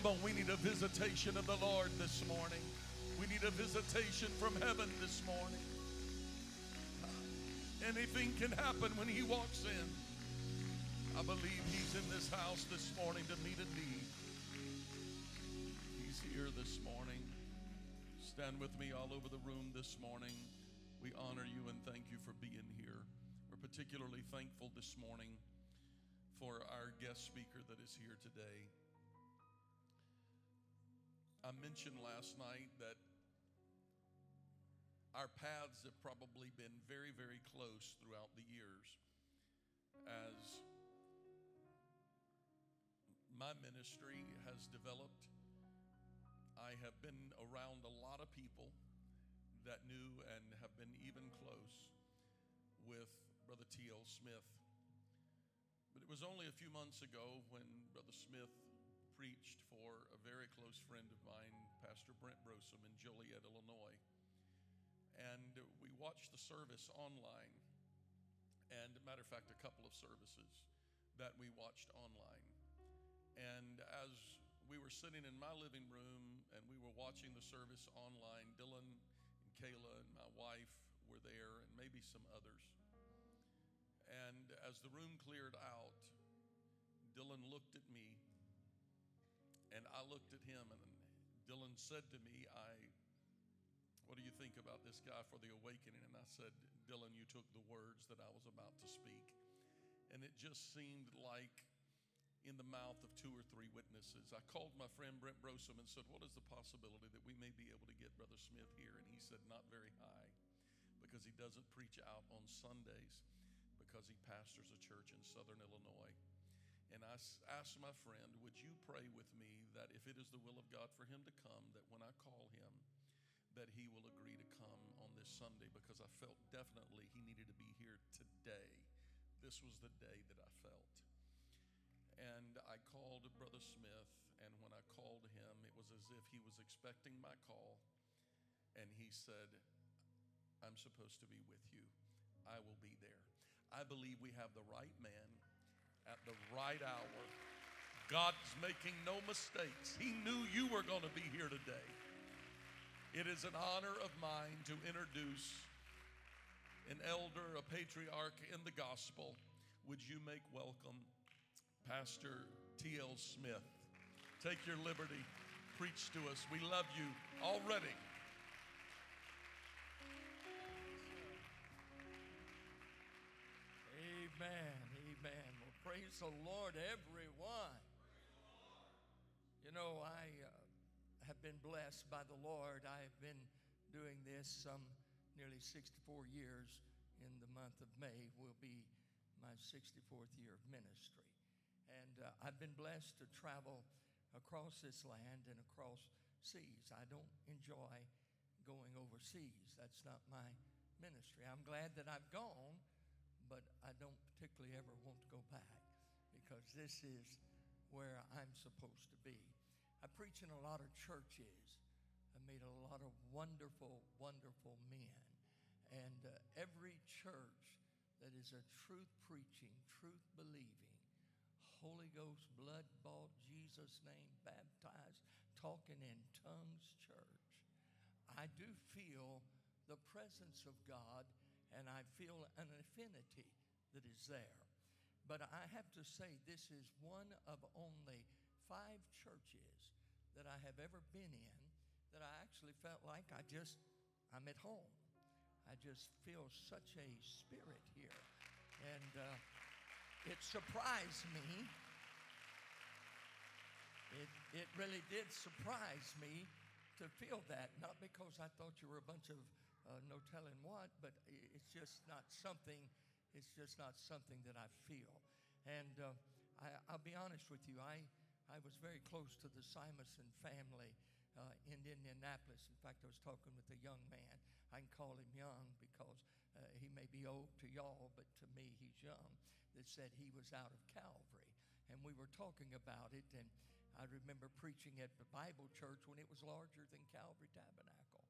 Come on, we need a visitation of the Lord this morning. We need a visitation from heaven this morning. Anything can happen when he walks in. I believe he's in this house this morning to meet a need. He's here this morning. Stand with me all over the room this morning. We honor you and thank you for being here. We're particularly thankful this morning for our guest speaker that is here today. I mentioned last night that our paths have probably been very, very close throughout the years as my ministry has developed. I have been around a lot of people that knew and have been even close with Brother T.L. Smith. But it was only a few months ago when Brother Smith preached for a very close friend of mine, Pastor Brent Brosom in Joliet, Illinois. And we watched the service online. And, matter of fact, a couple of services that we watched online. And as we were sitting in my living room and we were watching the service online, Dylan and Kayla and my wife were there, and maybe some others. And as the room cleared out, Dylan looked at me and I looked at him, and Dylan said to me, I, what do you think about this guy for the awakening? And I said, Dylan, you took the words that I was about to speak. And it just seemed like in the mouth of two or three witnesses. I called my friend Brent Brosom and said, What is the possibility that we may be able to get Brother Smith here? And he said, Not very high, because he doesn't preach out on Sundays, because he pastors a church in southern Illinois. And I asked my friend, Would you pray with me that if it is the will of God for him to come, that when I call him, that he will agree to come on this Sunday because I felt definitely he needed to be here today. This was the day that I felt. And I called Brother Smith, and when I called him, it was as if he was expecting my call. And he said, I'm supposed to be with you. I will be there. I believe we have the right man at the right hour. God's making no mistakes. He knew you were going to be here today. It is an honor of mine to introduce an elder, a patriarch in the gospel. Would you make welcome Pastor T.L. Smith? Take your liberty, preach to us. We love you already. Amen. Praise the Lord, everyone. You know, I uh, have been blessed by the Lord. I have been doing this some nearly 64 years. In the month of May will be my 64th year of ministry. And uh, I've been blessed to travel across this land and across seas. I don't enjoy going overseas. That's not my ministry. I'm glad that I've gone, but I don't particularly ever want to go back because this is where I'm supposed to be. I preach in a lot of churches. I meet a lot of wonderful, wonderful men. And uh, every church that is a truth preaching, truth believing, Holy Ghost, blood bought, Jesus' name baptized, talking in tongues church, I do feel the presence of God and I feel an affinity that is there. But I have to say, this is one of only five churches that I have ever been in that I actually felt like I just, I'm at home. I just feel such a spirit here. And uh, it surprised me. It, it really did surprise me to feel that, not because I thought you were a bunch of uh, no telling what, but it's just not something, it's just not something that I feel. And uh, I, will be honest with you, I, I was very close to the Simonson family uh, in Indianapolis. In fact, I was talking with a young man. I can call him young because uh, he may be old to y'all, but to me, he's young, that said he was out of Calvary. And we were talking about it, and I remember preaching at the Bible church when it was larger than Calvary Tabernacle.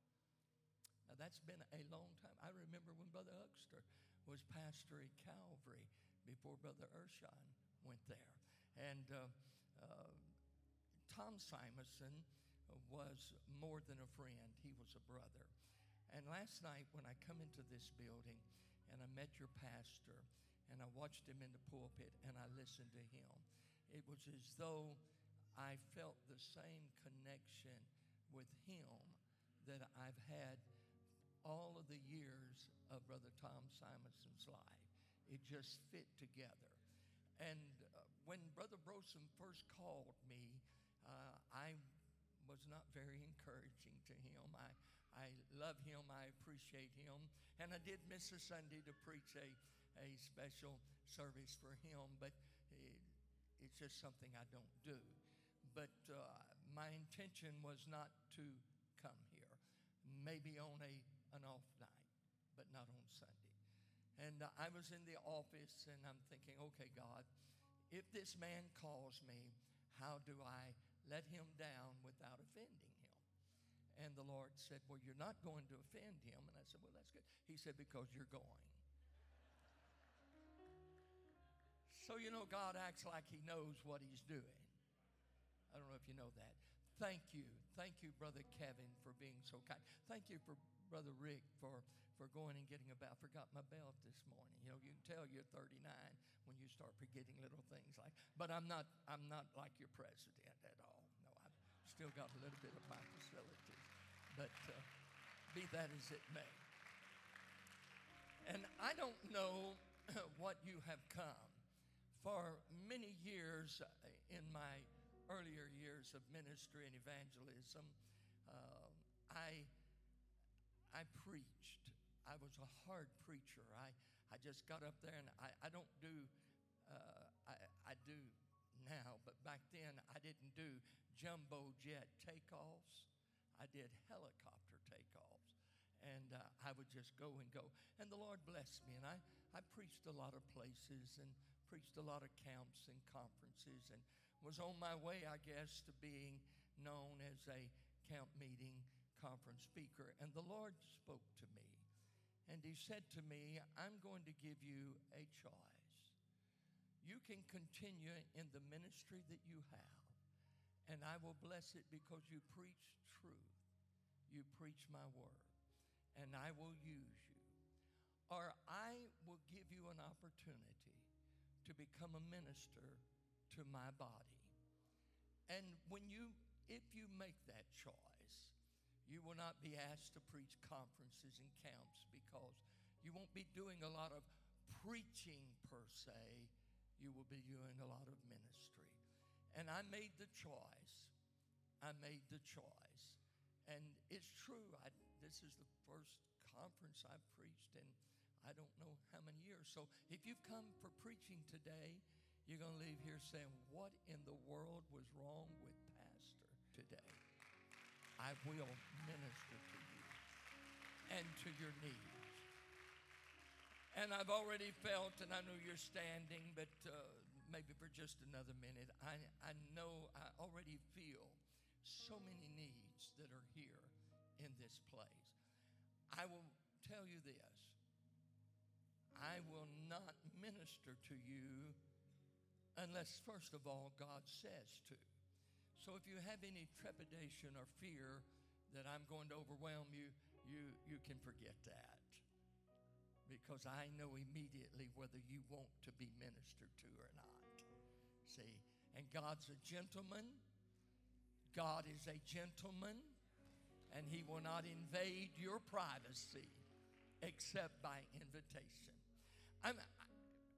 Now, that's been a long time. I remember when Brother Huckster was pastor at Calvary before Brother Urshan went there. And uh, uh, Tom Simonson was more than a friend, he was a brother. And last night, when I come into this building and I met your pastor and I watched him in the pulpit and I listened to him, it was as though I felt the same connection with him that I've had all of the years of Brother Tom Simonson's life. It just fit together. And uh, when Brother Brosom first called me, uh, I was not very encouraging to him. I, I love him, I appreciate him. And I did miss a Sunday to preach a, a special service for him, but it, it's just something I don't do. But uh, my intention was not to come here, maybe on a, an off night, but not on Sunday. And uh, I was in the office and I'm thinking, okay, God, if this man calls me, how do I let him down without offending him? And the Lord said, Well, you're not going to offend him. And I said, Well, that's good. He said, Because you're going. So, you know, God acts like he knows what he's doing. I don't know if you know that. Thank you. Thank you, Brother Kevin, for being so kind. Thank you for Brother Rick for, for going and getting about. Forgot my belt this morning. You know, you can tell you're 39 when you start forgetting little things like. But I'm not. I'm not like your president at all. No, I've still got a little bit of my facilities. But uh, be that as it may. And I don't know what you have come. For many years uh, in my earlier years of ministry and evangelism, uh, I, I preached. I was a hard preacher. I, I just got up there and I, I don't do, uh, I, I do now, but back then I didn't do jumbo jet takeoffs. I did helicopter takeoffs. And uh, I would just go and go. And the Lord blessed me. And I, I preached a lot of places and preached a lot of camps and conferences and was on my way, I guess, to being known as a camp meeting conference speaker. And the Lord spoke to me. And He said to me, I'm going to give you a choice. You can continue in the ministry that you have, and I will bless it because you preach truth. You preach my word, and I will use you. Or I will give you an opportunity to become a minister to my body. And when you, if you make that choice, you will not be asked to preach conferences and camps because you won't be doing a lot of preaching per se. You will be doing a lot of ministry. And I made the choice. I made the choice. And it's true. I, this is the first conference I've preached in I don't know how many years. So if you've come for preaching today, you're going to leave here saying, What in the world was wrong with Pastor today? I will minister to you and to your needs. And I've already felt, and I know you're standing, but uh, maybe for just another minute, I, I know I already feel so many needs that are here in this place. I will tell you this I will not minister to you unless, first of all, God says to. So if you have any trepidation or fear that I'm going to overwhelm you, you, you can forget that. Because I know immediately whether you want to be ministered to or not. See? And God's a gentleman. God is a gentleman. And He will not invade your privacy except by invitation. I'm,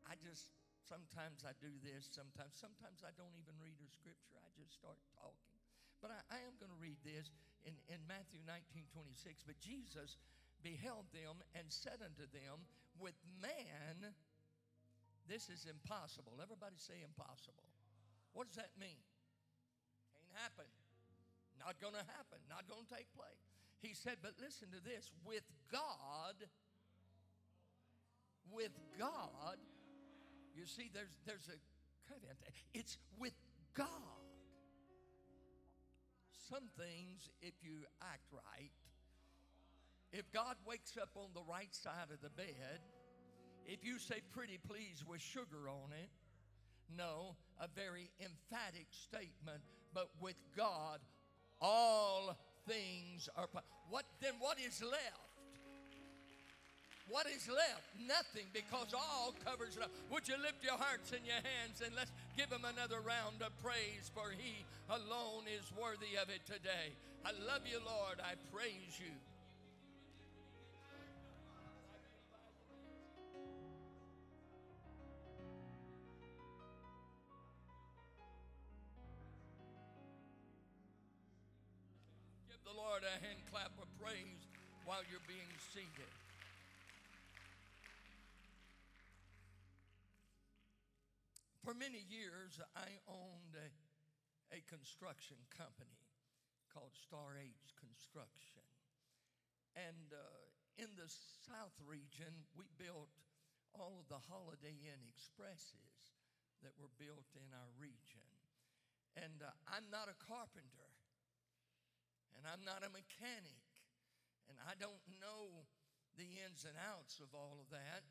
I just Sometimes I do this, sometimes, sometimes I don't even read a scripture. I just start talking. But I, I am going to read this in, in Matthew 19 26. But Jesus beheld them and said unto them, With man, this is impossible. Everybody say impossible. What does that mean? Can't happen. Not going to happen. Not going to take place. He said, But listen to this with God, with God, you see, there's, there's a caveat. It's with God. Some things, if you act right, if God wakes up on the right side of the bed, if you say pretty please with sugar on it, no, a very emphatic statement, but with God, all things are. What then? What is left? What is left? Nothing because all covers it up. Would you lift your hearts and your hands and let's give him another round of praise for he alone is worthy of it today. I love you, Lord. I praise you. Give the Lord a hand clap of praise while you're being seated. For many years, I owned a, a construction company called Star Age Construction. And uh, in the South region, we built all of the Holiday Inn Expresses that were built in our region. And uh, I'm not a carpenter, and I'm not a mechanic, and I don't know the ins and outs of all of that.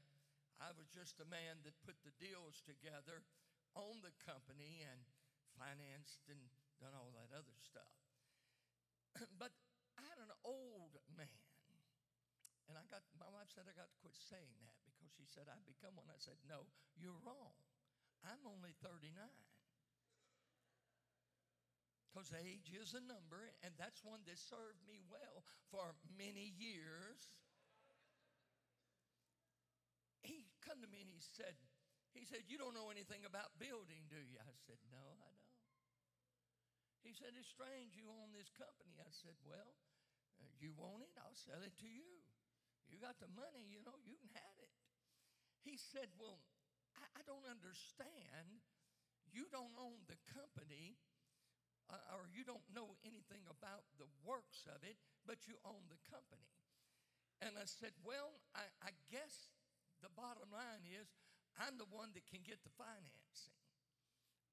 I was just a man that put the deals together owned the company and financed and done all that other stuff. but I had an old man. And I got my wife said I got to quit saying that because she said I'd become one. I said, No, you're wrong. I'm only 39. Because age is a number, and that's one that served me well for many years. To me and he said, he said, You don't know anything about building, do you? I said, No, I don't. He said, It's strange you own this company. I said, Well, uh, you want it? I'll sell it to you. You got the money, you know, you can have it. He said, Well, I, I don't understand. You don't own the company, uh, or you don't know anything about the works of it, but you own the company. And I said, Well, I, I guess the bottom line is I'm the one that can get the financing.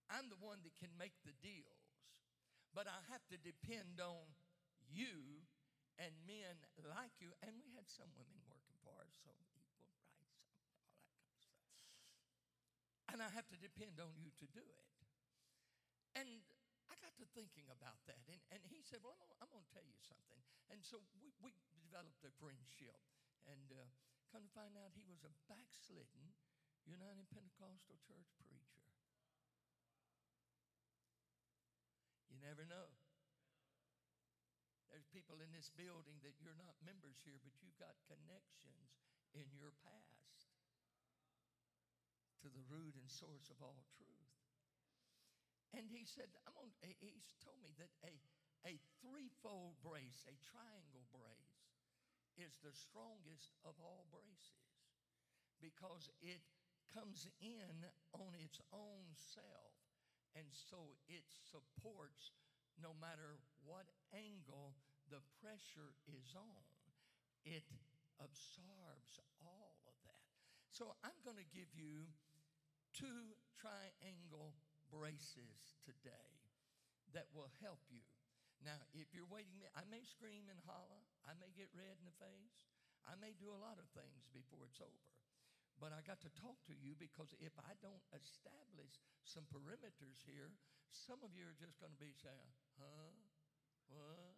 I'm the one that can make the deals. But I have to depend on you and men like you. And we had some women working for us, so equal rights, all that kind of stuff. And I have to depend on you to do it. And I got to thinking about that. And, and he said, Well, I'm, going to tell you something. And so we, we developed a friendship. And uh, come to find out he was a backslidden United Pentecostal Church preacher. You never know. There's people in this building that you're not members here, but you've got connections in your past to the root and source of all truth. And he said, I'm on, he's told me that a, a threefold brace, a triangle brace, is the strongest of all braces because it comes in on its own self. And so it supports no matter what angle the pressure is on, it absorbs all of that. So I'm going to give you two triangle braces today that will help you. Now, if you're waiting, I may scream and holler, I may get red in the face, I may do a lot of things before it's over. But I got to talk to you because if I don't establish some perimeters here, some of you are just going to be saying, huh? What?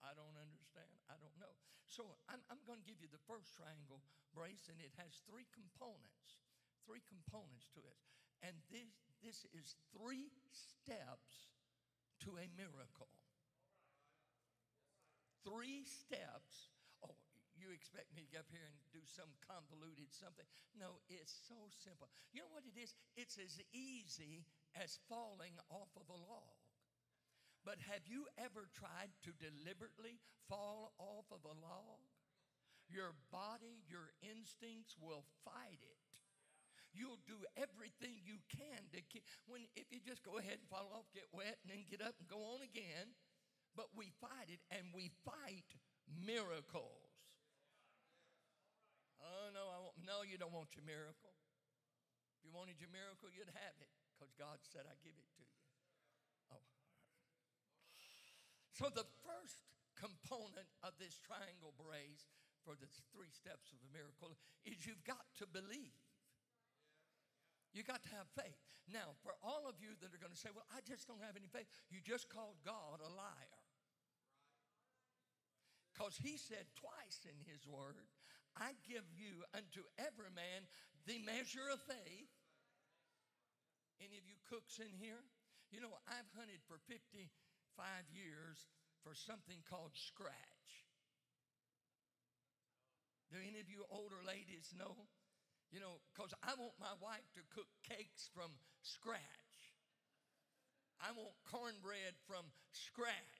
I don't understand. I don't know. So I'm, I'm going to give you the first triangle brace, and it has three components. Three components to it. And this, this is three steps to a miracle. Three steps. Oh, you expect me to get up here and do some convoluted something? No, it's so simple. You know what it is? It's as easy as falling off of a log. But have you ever tried to deliberately fall off of a log? Your body, your instincts will fight it. You'll do everything you can to keep. When if you just go ahead and fall off, get wet, and then get up and go on again, but we fight it, and we fight miracles. Oh no, I won't. No, you don't want your miracle. If you wanted your miracle, you'd have it, because God said, "I give it to you." Oh. So the first component of this triangle brace for the three steps of a miracle is you've got to believe. You got to have faith. Now, for all of you that are going to say, Well, I just don't have any faith, you just called God a liar. Because he said twice in his word, I give you unto every man the measure of faith. Any of you cooks in here? You know, I've hunted for 55 years for something called scratch. Do any of you older ladies know? You know, because I want my wife to cook cakes from scratch. I want cornbread from scratch.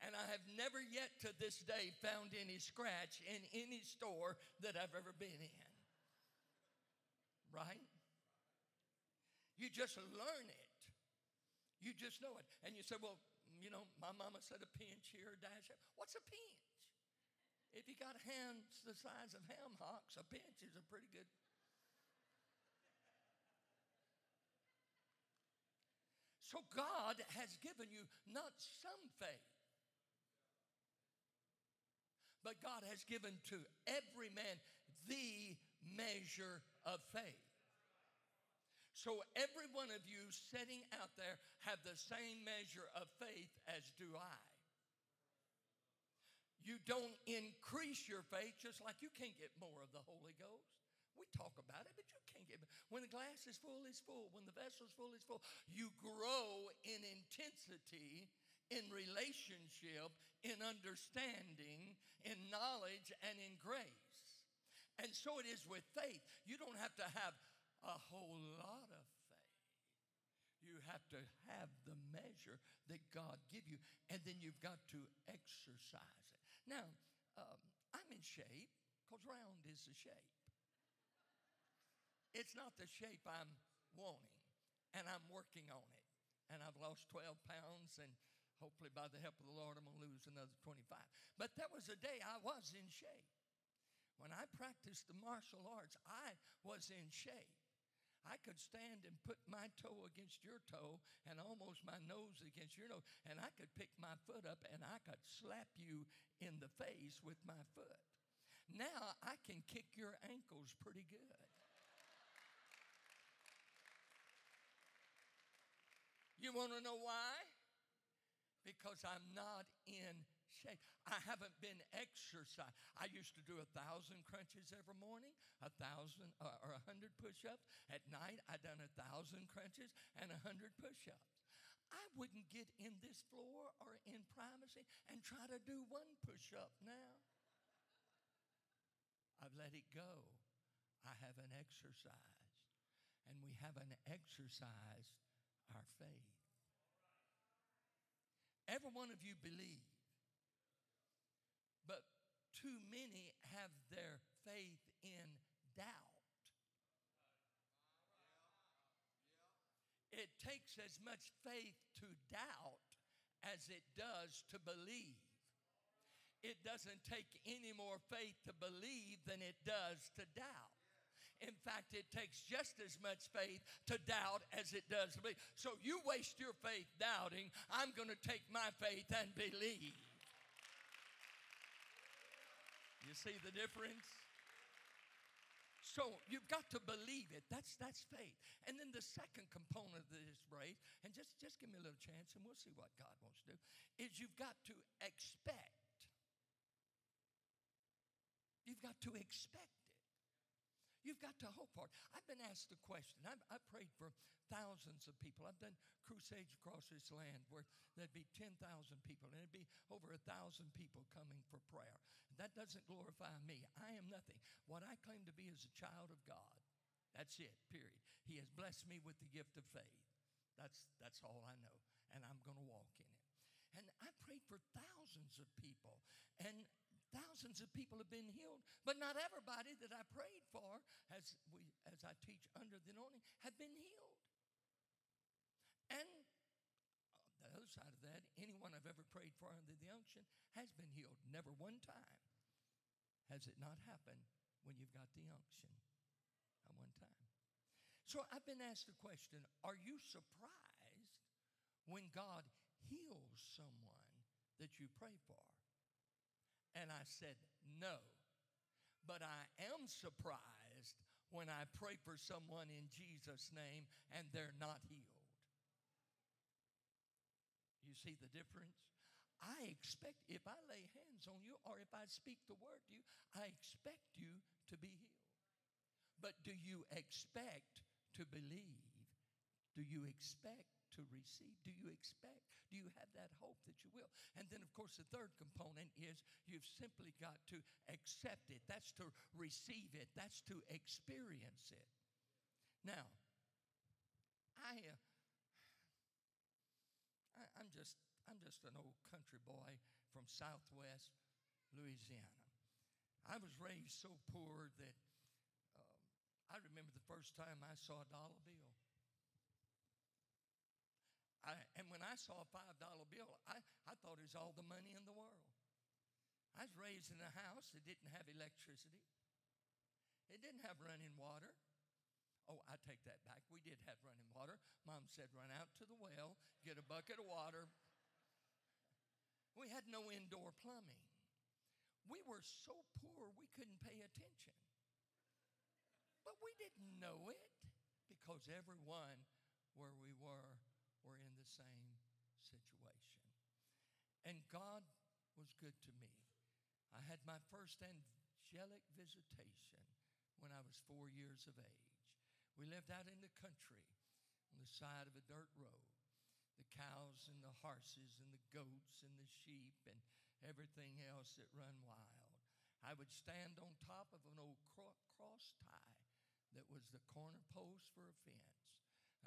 And I have never yet to this day found any scratch in any store that I've ever been in. Right? You just learn it. You just know it. And you say, well, you know, my mama said a pinch here, a dash. What's a pinch? If you got hands the size of ham hocks, a pinch is a pretty good So God has given you not some faith, but God has given to every man the measure of faith. So every one of you sitting out there have the same measure of faith as do I. You don't increase your faith just like you can't get more of the Holy Ghost. We talk about it, but you can't get when the glass is full, it's full. When the vessel is full, it's full. You grow in intensity, in relationship, in understanding, in knowledge, and in grace. And so it is with faith. You don't have to have a whole lot of faith. You have to have the measure that God give you, and then you've got to exercise it. Now, um, I'm in shape because round is the shape. It's not the shape I'm wanting, and I'm working on it. And I've lost 12 pounds, and hopefully by the help of the Lord, I'm going to lose another 25. But that was a day I was in shape. When I practiced the martial arts, I was in shape. I could stand and put my toe against your toe and almost my nose against your nose, and I could pick my foot up and I could slap you in the face with my foot. Now I can kick your ankles pretty good. You want to know why? Because I'm not in shape. I haven't been exercised. I used to do a thousand crunches every morning, a thousand uh, or a hundred push-ups. At night, I done a thousand crunches and a hundred push-ups. I wouldn't get in this floor or in primacy and try to do one push-up now. I've let it go. I haven't exercised. And we haven't exercised our faith. Every one of you believe, but too many have their faith in doubt. It takes as much faith to doubt as it does to believe. It doesn't take any more faith to believe than it does to doubt. In fact, it takes just as much faith to doubt as it does to believe. So you waste your faith doubting. I'm going to take my faith and believe. You see the difference? So you've got to believe it. That's that's faith. And then the second component of this race, and just, just give me a little chance and we'll see what God wants to do, is you've got to expect. You've got to expect. You've got to hope for it. I've been asked the question. I've, I've prayed for thousands of people. I've done crusades across this land where there'd be 10,000 people and it'd be over a thousand people coming for prayer. That doesn't glorify me. I am nothing. What I claim to be is a child of God. That's it, period. He has blessed me with the gift of faith. That's, that's all I know. And I'm going to walk in it. And I prayed for thousands of people. And thousands of people have been healed. But not everybody that I prayed for, as, we, as I teach under the anointing, have been healed. And uh, the other side of that, anyone I've ever prayed for under the unction has been healed. Never one time has it not happened when you've got the unction. Not one time. So I've been asked the question Are you surprised when God heals someone that you pray for? And I said, No. But I am surprised when I pray for someone in Jesus' name and they're not healed. You see the difference? I expect, if I lay hands on you or if I speak the word to you, I expect you to be healed. But do you expect to believe? Do you expect to receive? Do you expect? Do you have that hope that you will? And then, of course, the third component is you've simply got to accept it. That's to receive it. That's to experience it. Now, I, uh, I I'm just I'm just an old country boy from Southwest Louisiana. I was raised so poor that um, I remember the first time I saw a dollar bill. I, and when I saw a $5 bill, I, I thought it was all the money in the world. I was raised in a house that didn't have electricity, it didn't have running water. Oh, I take that back. We did have running water. Mom said, run out to the well, get a bucket of water. We had no indoor plumbing. We were so poor we couldn't pay attention. But we didn't know it because everyone where we were were in the same situation. And God was good to me. I had my first angelic visitation when I was four years of age. We lived out in the country on the side of a dirt road. The cows and the horses and the goats and the sheep and everything else that run wild. I would stand on top of an old cross tie that was the corner post for a fence.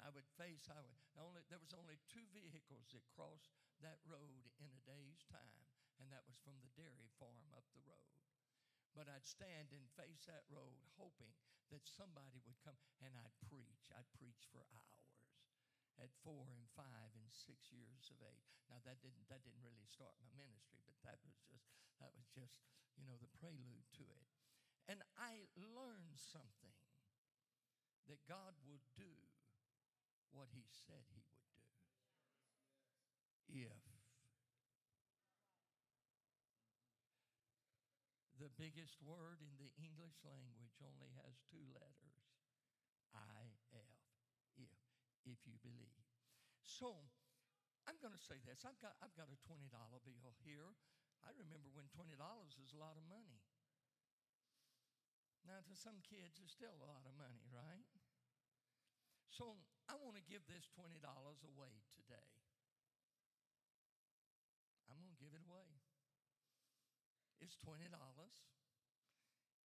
I would face, would, only, there was only two vehicles that crossed that road in a day's time, and that was from the dairy farm up the road. But I'd stand and face that road hoping that somebody would come and I'd preach. I'd preach for hours at four and five and six years of age. Now that didn't that didn't really start my ministry, but that was just that was just, you know, the prelude to it. And I learned something that God will do what he said he would do. If the biggest word in the English language only has two letters I F, if, if you believe. So, I'm going to say this. I've got, I've got a $20 bill here. I remember when $20 was a lot of money. Now, to some kids, it's still a lot of money, right? So I want to give this $20 away today. I'm going to give it away. It's $20.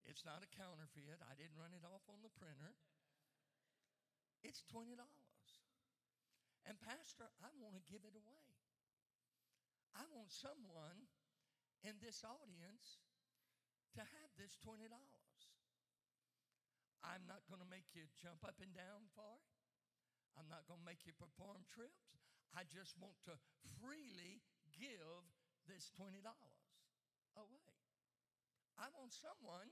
It's not a counterfeit. I didn't run it off on the printer. It's $20. And, Pastor, I want to give it away. I want someone in this audience to have this $20. I'm not going to make you jump up and down for it. I'm not going to make you perform trips. I just want to freely give this $20 away. I want someone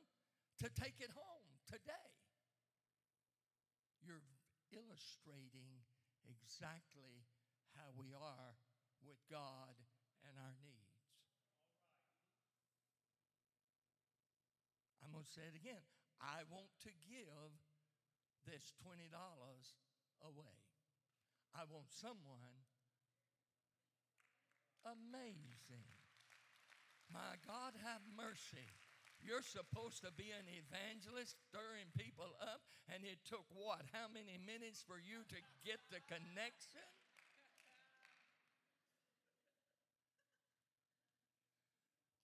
to take it home today. You're illustrating exactly how we are with God and our needs. I'm going to say it again. I want to give this $20 away. I want someone amazing. My God, have mercy. You're supposed to be an evangelist, stirring people up, and it took what? How many minutes for you to get the connection?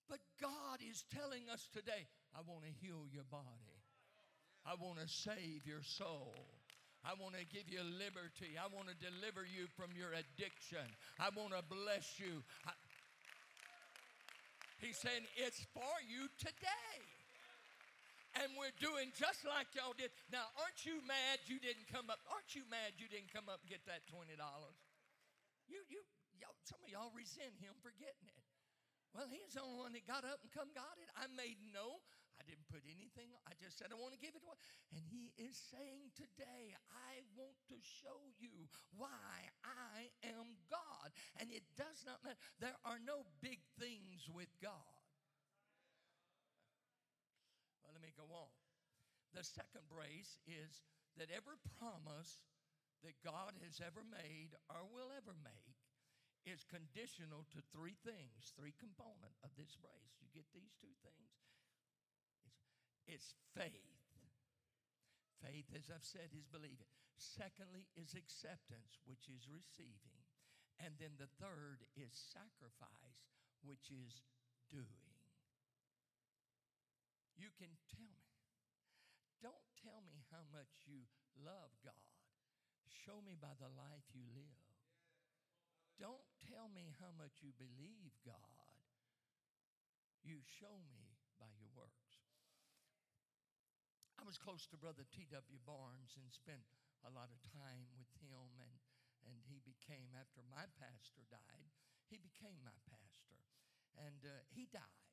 But God is telling us today, I want to heal your body. I want to save your soul. I want to give you liberty. I want to deliver you from your addiction. I want to bless you. I, he's saying it's for you today. And we're doing just like y'all did. Now, aren't you mad you didn't come up? Aren't you mad you didn't come up and get that $20? You, you, y'all, some of y'all resent him for getting it. Well, he's the only one that got up and come got it. I made no I didn't put anything, I just said, I want to give it away. And he is saying today, I want to show you why I am God. And it does not matter. There are no big things with God. Well, let me go on. The second brace is that every promise that God has ever made or will ever make is conditional to three things, three component of this brace. You get these two things it's faith. Faith, as I've said, is believing. Secondly, is acceptance, which is receiving. And then the third is sacrifice, which is doing. You can tell me. Don't tell me how much you love God. Show me by the life you live. Don't tell me how much you believe God. You show me by your work. I was close to Brother T.W. Barnes and spent a lot of time with him, and, and he became, after my pastor died, he became my pastor. And uh, he died.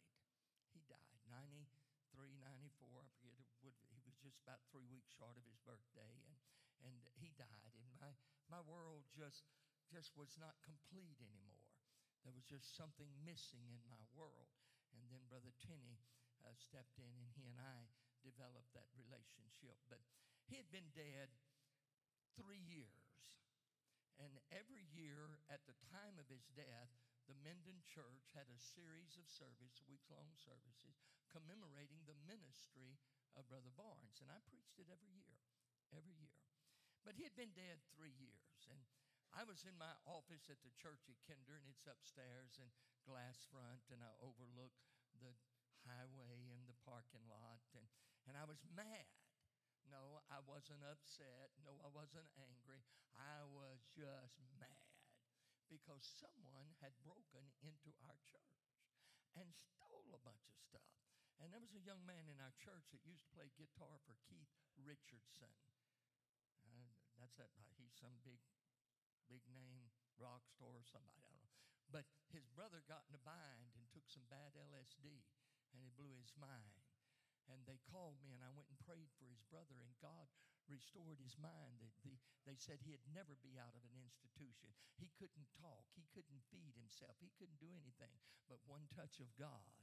He died, 93, 94, I forget, it would, he was just about three weeks short of his birthday, and, and he died. And my, my world just, just was not complete anymore. There was just something missing in my world. And then Brother Tenney uh, stepped in, and he and I develop that relationship. But he had been dead three years. And every year at the time of his death, the Minden Church had a series of services, week long services, commemorating the ministry of Brother Barnes. And I preached it every year, every year. But he had been dead three years. And I was in my office at the church at Kinder, and it's upstairs and glass front, and I overlook the highway and the parking lot. And and I was mad. No, I wasn't upset. No, I wasn't angry. I was just mad because someone had broken into our church and stole a bunch of stuff. And there was a young man in our church that used to play guitar for Keith Richardson. Uh, that's that. He's some big, big name rock star or somebody. I don't know. But his brother got in a bind and took some bad LSD, and it blew his mind and they called me and I went and prayed for his brother and God restored his mind. They, they, said he'd never be out of an institution. He couldn't talk. He couldn't feed himself. He couldn't do anything but one touch of God.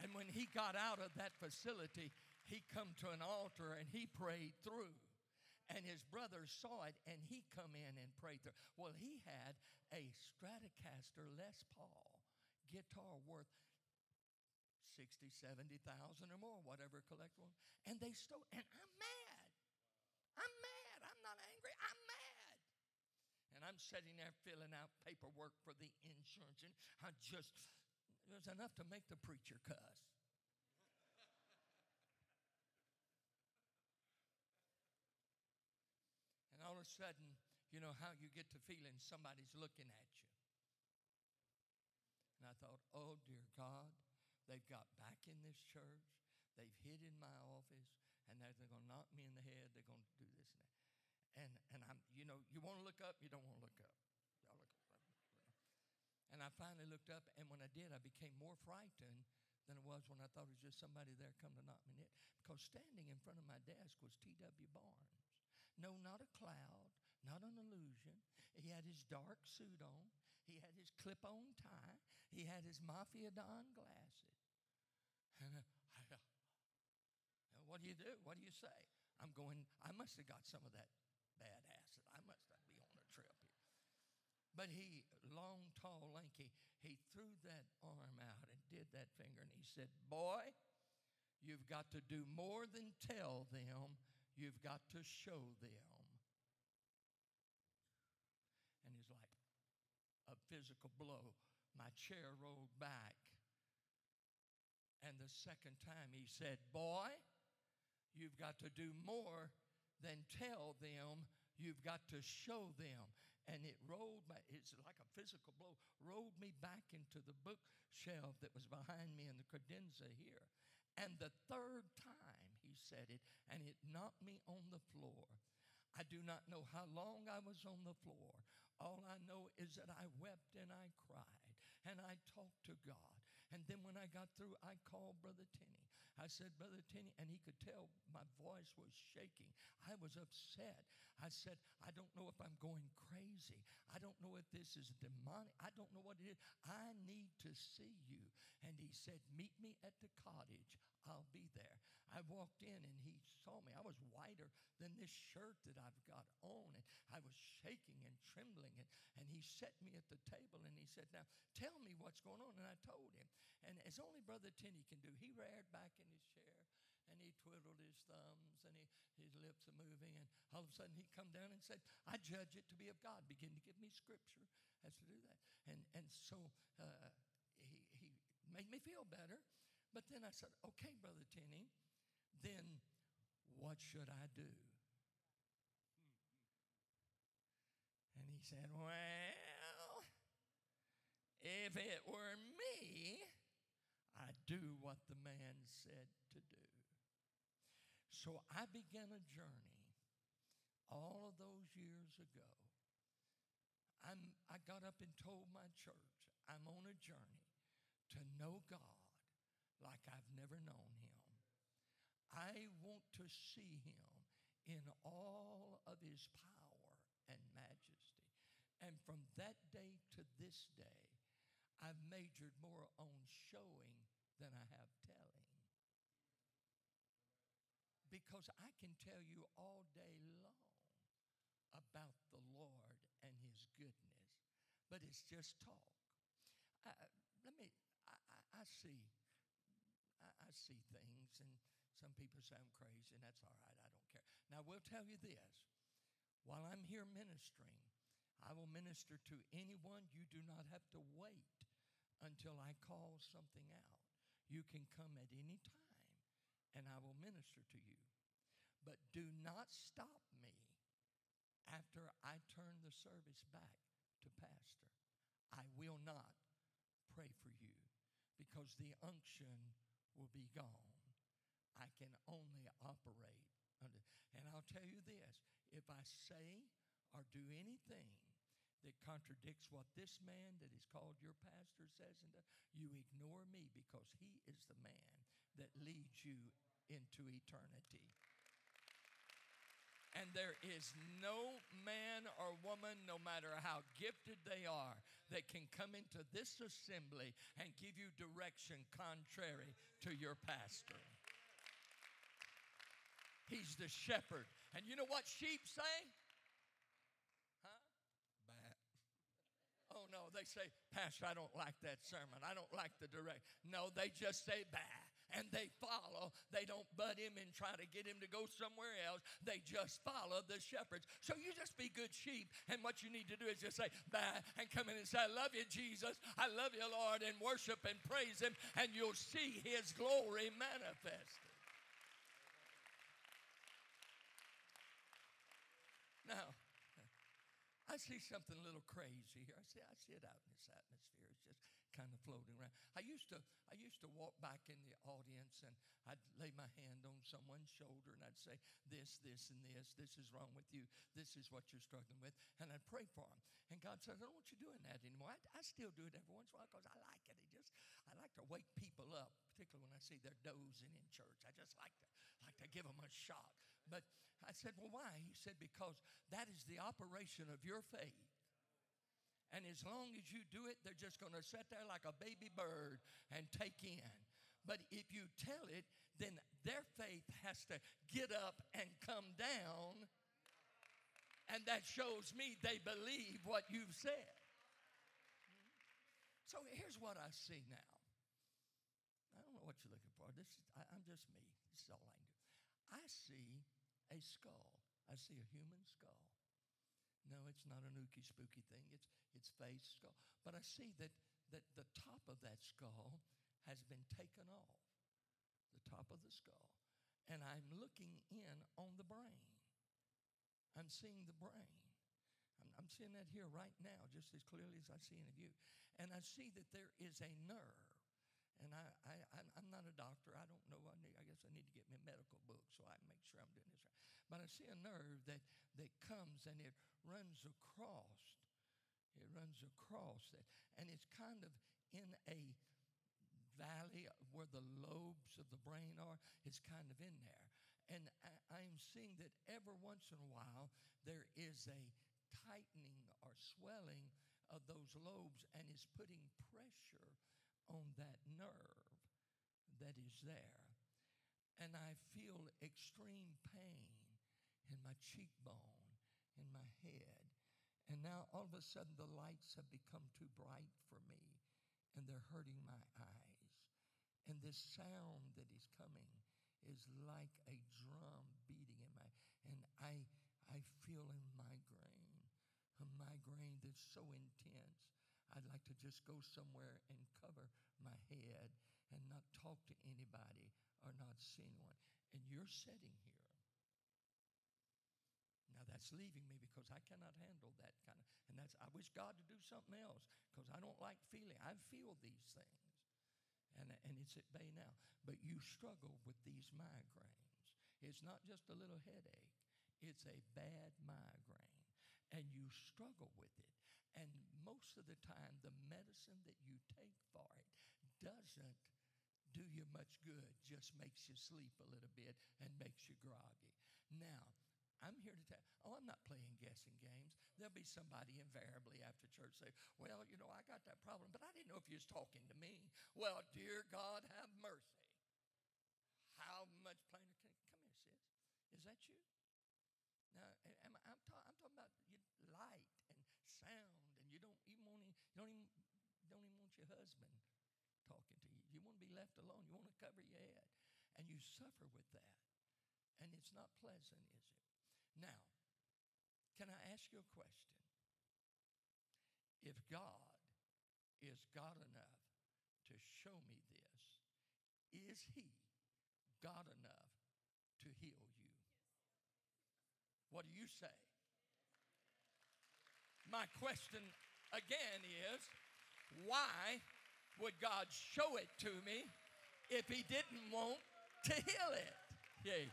And when he got out of that facility, he come to an altar and he prayed through. And his brother saw it and he come in and prayed through. Well, he had a Stratocaster Les Paul guitar worth 60, 70,000 or more, whatever collectible. And they stole, and I'm mad. I'm mad. I'm not angry. I'm mad. And I'm sitting there filling out paperwork for the insurance, and I just, it was enough to make the preacher cuss. and all of a sudden, you know how you get to feeling somebody's looking at you. And I thought, oh dear God, They've got back in this church. They've hid in my office, and they're, they're going to knock me in the head. They're going to do this and that. And, and I'm, you know, you want to look up, you don't want to look up. Y'all look up. And I finally looked up, and when I did, I became more frightened than it was when I thought it was just somebody there come to knock me in. It. Because standing in front of my desk was T.W. Barnes. No, not a cloud, not an illusion. He had his dark suit on. He had his clip on tie. He had his Mafia Don glasses. And I, I, what do you do? What do you say? I'm going, I must have got some of that bad acid. I must not be on a trip here. But he, long, tall, lanky, he threw that arm out and did that finger and he said, Boy, you've got to do more than tell them, you've got to show them. And he's like, a physical blow. My chair rolled back. And the second time he said, Boy, you've got to do more than tell them, you've got to show them. And it rolled my it's like a physical blow rolled me back into the bookshelf that was behind me in the credenza here. And the third time he said it and it knocked me on the floor. I do not know how long i was on the floor. All i know is that i wept and i cried and i talked to god and then when i got through i called brother Tenney. I said, Brother Tenney, and he could tell my voice was shaking. I was upset. I said, I don't know if I'm going crazy. I don't know if this is demonic. I don't know what it is. I need to see you. And he said, Meet me at the cottage. I'll be there. I walked in and he saw me. I was whiter than this shirt that I've got on. And I was shaking and trembling. And, and he set me at the table and he said, Now tell me what's going on. And I told him. And as only Brother Tenney can do, he reared back in his chair and he twiddled his thumbs and he, his lips are moving. And all of a sudden he come down and said, I judge it to be of God. Begin to give me scripture as to do that. And, and so uh, he, he made me feel better. But then I said, okay, Brother Tenney, then what should I do? And he said, well, if it were me, I'd do what the man said to do. So I began a journey all of those years ago. I'm, I got up and told my church, I'm on a journey to know God like I've never known him. I want to see him in all of his power and majesty. And from that day to this day, I've majored more on showing than I have telling. Because I can tell you all day long about the Lord and his goodness, but it's just talk. I, let me, I, I, I see, I, I see things, and some people say I'm crazy, and that's all right. I don't care. Now, we'll tell you this while I'm here ministering, I will minister to anyone. You do not have to wait until I call something out. You can come at any time, and I will minister to you. But do not stop me after I turn the service back to Pastor. I will not pray for you because the unction will be gone. I can only operate under. And I'll tell you this if I say or do anything that contradicts what this man that is called your pastor says, and you ignore me because he is the man that leads you into eternity. And there is no man or woman, no matter how gifted they are, that can come into this assembly and give you direction contrary to your pastor. He's the shepherd. And you know what sheep say? Huh? Bad. Oh no, they say, Pastor, I don't like that sermon. I don't like the direct. No, they just say bah And they follow. They don't butt him and try to get him to go somewhere else. They just follow the shepherds. So you just be good sheep. And what you need to do is just say, bah and come in and say, I love you, Jesus. I love you, Lord, and worship and praise him. And you'll see his glory manifested. Now, I see something a little crazy here. I see, I see it out in this atmosphere. It's just kind of floating around. I used to, I used to walk back in the audience and I'd lay my hand on someone's shoulder and I'd say, "This, this, and this. This is wrong with you. This is what you're struggling with." And I'd pray for them. And God said, "I don't want you doing that anymore." I, I still do it every once in a while because I like it. It just, I like to wake people up, particularly when I see they're dozing in church. I just like to, like to give them a shock. But I said, Well, why? He said, Because that is the operation of your faith. And as long as you do it, they're just going to sit there like a baby bird and take in. But if you tell it, then their faith has to get up and come down. And that shows me they believe what you've said. So here's what I see now. I don't know what you're looking for. This is, I, I'm just me. This is all I can do. I see a skull. I see a human skull. No, it's not an ooky spooky thing. It's it's face skull. But I see that that the top of that skull has been taken off. The top of the skull. And I'm looking in on the brain. I'm seeing the brain. I'm, I'm seeing that here right now, just as clearly as I see it of you. And I see that there is a nerve. And I, I, I'm not a doctor. I don't know. I, need, I guess I need to get me a medical book so I can make sure I'm doing this right. But I see a nerve that, that comes and it runs across. It runs across it. And it's kind of in a valley where the lobes of the brain are. It's kind of in there. And I, I'm seeing that every once in a while there is a tightening or swelling of those lobes and is putting pressure on that nerve that is there. And I feel extreme pain in my cheekbone in my head. And now all of a sudden the lights have become too bright for me and they're hurting my eyes. And this sound that is coming is like a drum beating in my and I I feel a migraine. A migraine that's so intense. I'd like to just go somewhere and cover my head and not talk to anybody or not see anyone. And you're sitting here that's leaving me because I cannot handle that kind of. And that's I wish God to do something else because I don't like feeling. I feel these things, and and it's at bay now. But you struggle with these migraines. It's not just a little headache. It's a bad migraine, and you struggle with it. And most of the time, the medicine that you take for it doesn't do you much good, just makes you sleep a little bit and makes you groggy. Now, I'm here to tell. Oh, I'm not playing guessing games. There'll be somebody invariably after church say, "Well, you know, I got that problem, but I didn't know if you was talking to me." Well, dear God, have mercy. How much plainer can come here, sis? Is that you? Now, am I, I'm, ta- I'm talking about light and sound, and you don't even want to, you don't even don't even want your husband talking to you. You want to be left alone. You want to cover your head, and you suffer with that, and it's not pleasant, is it? Now, can I ask you a question? If God is God enough to show me this, is He God enough to heal you? What do you say? My question again is why would God show it to me if He didn't want to heal it? Yay.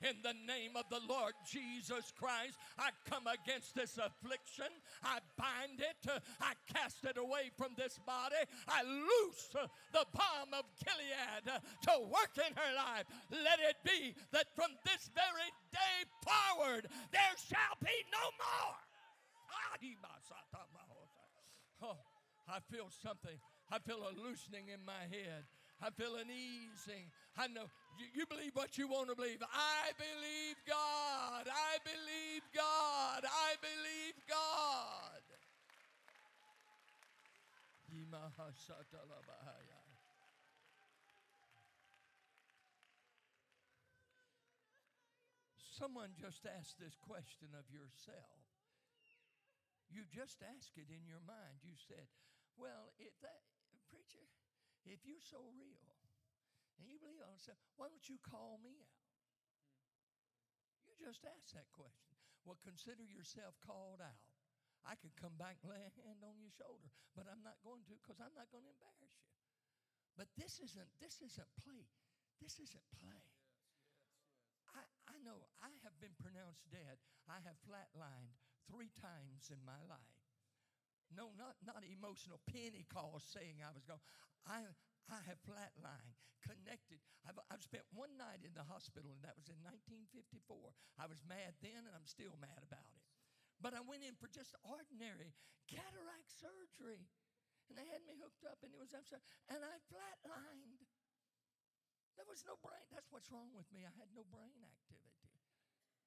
In the name of the Lord Jesus Christ, I come against this affliction. I bind it. I cast it away from this body. I loose the balm of Gilead to work in her life. Let it be that from this very day forward, there shall be no more. Oh, I feel something. I feel a loosening in my head. I feel an easing. I know you, you believe what you want to believe. I believe God. I believe God. I believe God. Someone just asked this question of yourself. You just asked it in your mind. You said, Well, if that, if you're so real and you believe on this why don't you call me out? You just ask that question. Well, consider yourself called out. I could come back and lay a hand on your shoulder, but I'm not going to because I'm not going to embarrass you. But this isn't this isn't play. This isn't play. I, I know I have been pronounced dead. I have flatlined three times in my life. No, not, not emotional calls saying I was gone. I, I have flatlined, connected. I've, I've spent one night in the hospital, and that was in 1954. I was mad then, and I'm still mad about it. But I went in for just ordinary cataract surgery. and they had me hooked up, and it was upside, and I flatlined. There was no brain. That's what's wrong with me. I had no brain activity.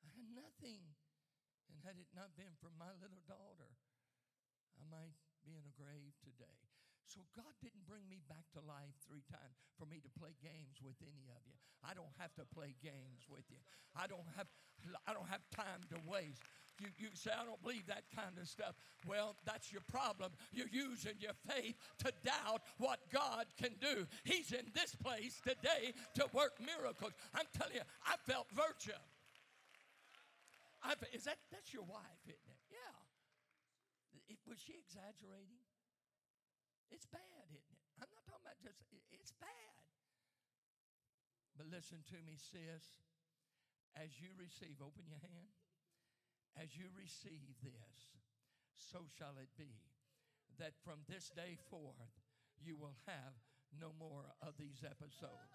I had nothing. And had it not been for my little daughter, I might be in a grave today. So God didn't bring me back to life three times for me to play games with any of you. I don't have to play games with you. I don't have I don't have time to waste. You, you say, I don't believe that kind of stuff. Well, that's your problem. You're using your faith to doubt what God can do. He's in this place today to work miracles. I'm telling you, I felt virtue. I, is that that's your wife, isn't it? It, was she exaggerating? It's bad, isn't it? I'm not talking about just, it, it's bad. But listen to me, sis. As you receive, open your hand. As you receive this, so shall it be that from this day forth, you will have no more of these episodes.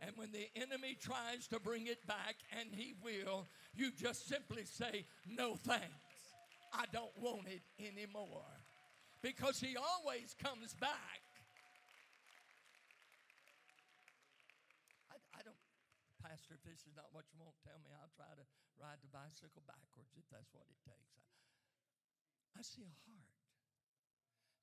And when the enemy tries to bring it back, and he will, you just simply say, No thanks. I don't want it anymore. Because he always comes back. I, I don't, Pastor, if this is not what you want, tell me. I'll try to ride the bicycle backwards if that's what it takes. I, I see a heart.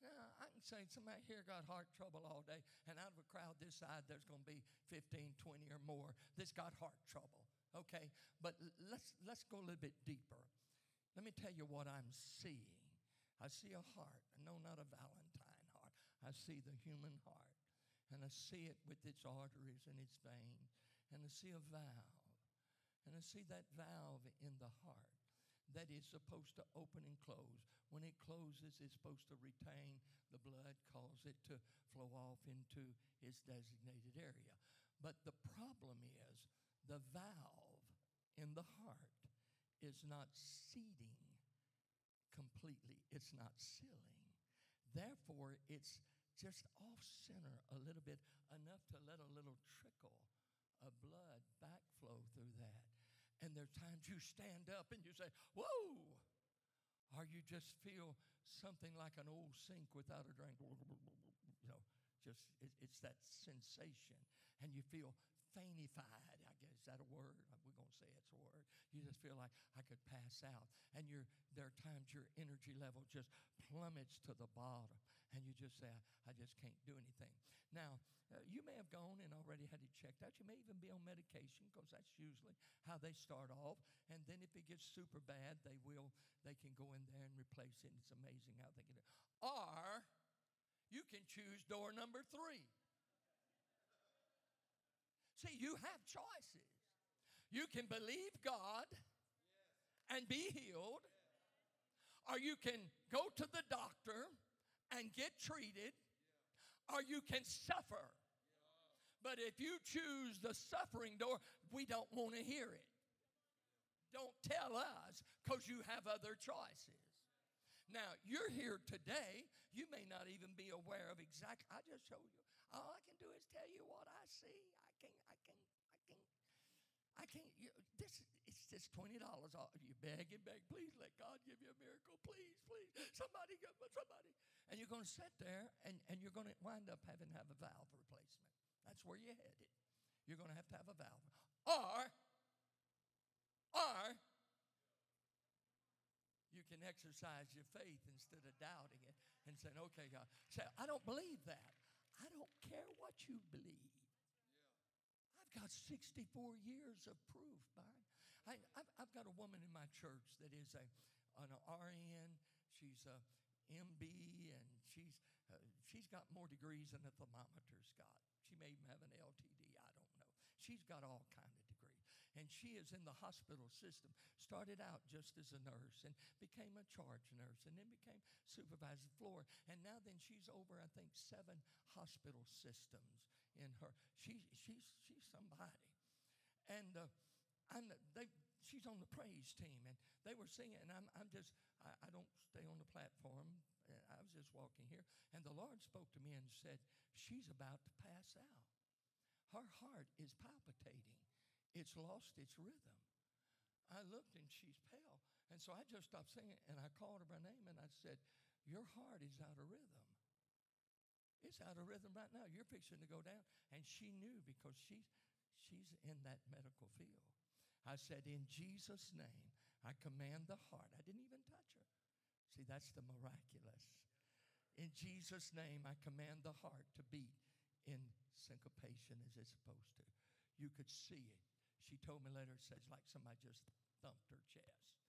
Now, I can say somebody here got heart trouble all day, and out of a crowd this side, there's going to be 15, 20 or more that's got heart trouble. Okay, but let's let's go a little bit deeper. Let me tell you what I'm seeing. I see a heart. No, not a Valentine heart. I see the human heart, and I see it with its arteries and its veins, and I see a valve and I see that valve in the heart that is supposed to open and close. When it closes, it's supposed to retain the blood, cause it to flow off into its designated area. But the problem is the valve in the heart is not seating completely, it's not sealing. Therefore, it's just off center a little bit, enough to let a little trickle of blood backflow through that. And there's times you stand up and you say, Whoa! Or you just feel something like an old sink without a drain. You know, just it, it's that sensation. And you feel faintified. I guess is that a word? We're going to say it's a word. You just feel like I could pass out. And you're, there are times your energy level just plummets to the bottom. And you just say, I just can't do anything. Now, uh, you may have gone and already had it checked out. You may even be on medication because that's usually how they start off. And then if it gets super bad, they will, they can go in there and replace it. It's amazing how they can do it. Or you can choose door number three. See, you have choices. You can believe God and be healed, or you can go to the doctor and get treated or you can suffer. But if you choose the suffering door, we don't want to hear it. Don't tell us because you have other choices. Now, you're here today. You may not even be aware of exactly. I just showed you. All I can do is tell you what I see. I can't, I can't, I can't, I can't. You, this, it's just $20. You beg and beg. Please let God give you a miracle. Please, please. Somebody, somebody and you're going to sit there and, and you're going to wind up having to have a valve replacement. That's where you're headed. You're going to have to have a valve. Or, or, you can exercise your faith instead of doubting it and saying, okay, God. Say, I don't believe that. I don't care what you believe. Got 64 years of proof, Byron. I, I've, I've got a woman in my church that is a, an RN. She's a MB, and she's, uh, she's got more degrees than a thermometer's got. She may even have an LTD, I don't know. She's got all kind of degrees. And she is in the hospital system. Started out just as a nurse and became a charge nurse and then became supervisor floor. And now then she's over, I think, seven hospital systems in her. She, she's, she's somebody. And uh, I'm, they, she's on the praise team, and they were singing, and I'm, I'm just, I, I don't stay on the platform. Uh, I was just walking here, and the Lord spoke to me and said, She's about to pass out. Her heart is palpitating, it's lost its rhythm. I looked, and she's pale. And so I just stopped singing, and I called her by name, and I said, Your heart is out of rhythm. It's out of rhythm right now. You're fixing to go down. And she knew because she's, she's in that medical field. I said, In Jesus' name, I command the heart. I didn't even touch her. See, that's the miraculous. In Jesus' name, I command the heart to beat in syncopation as it's supposed to. You could see it. She told me later, it says like somebody just thumped her chest.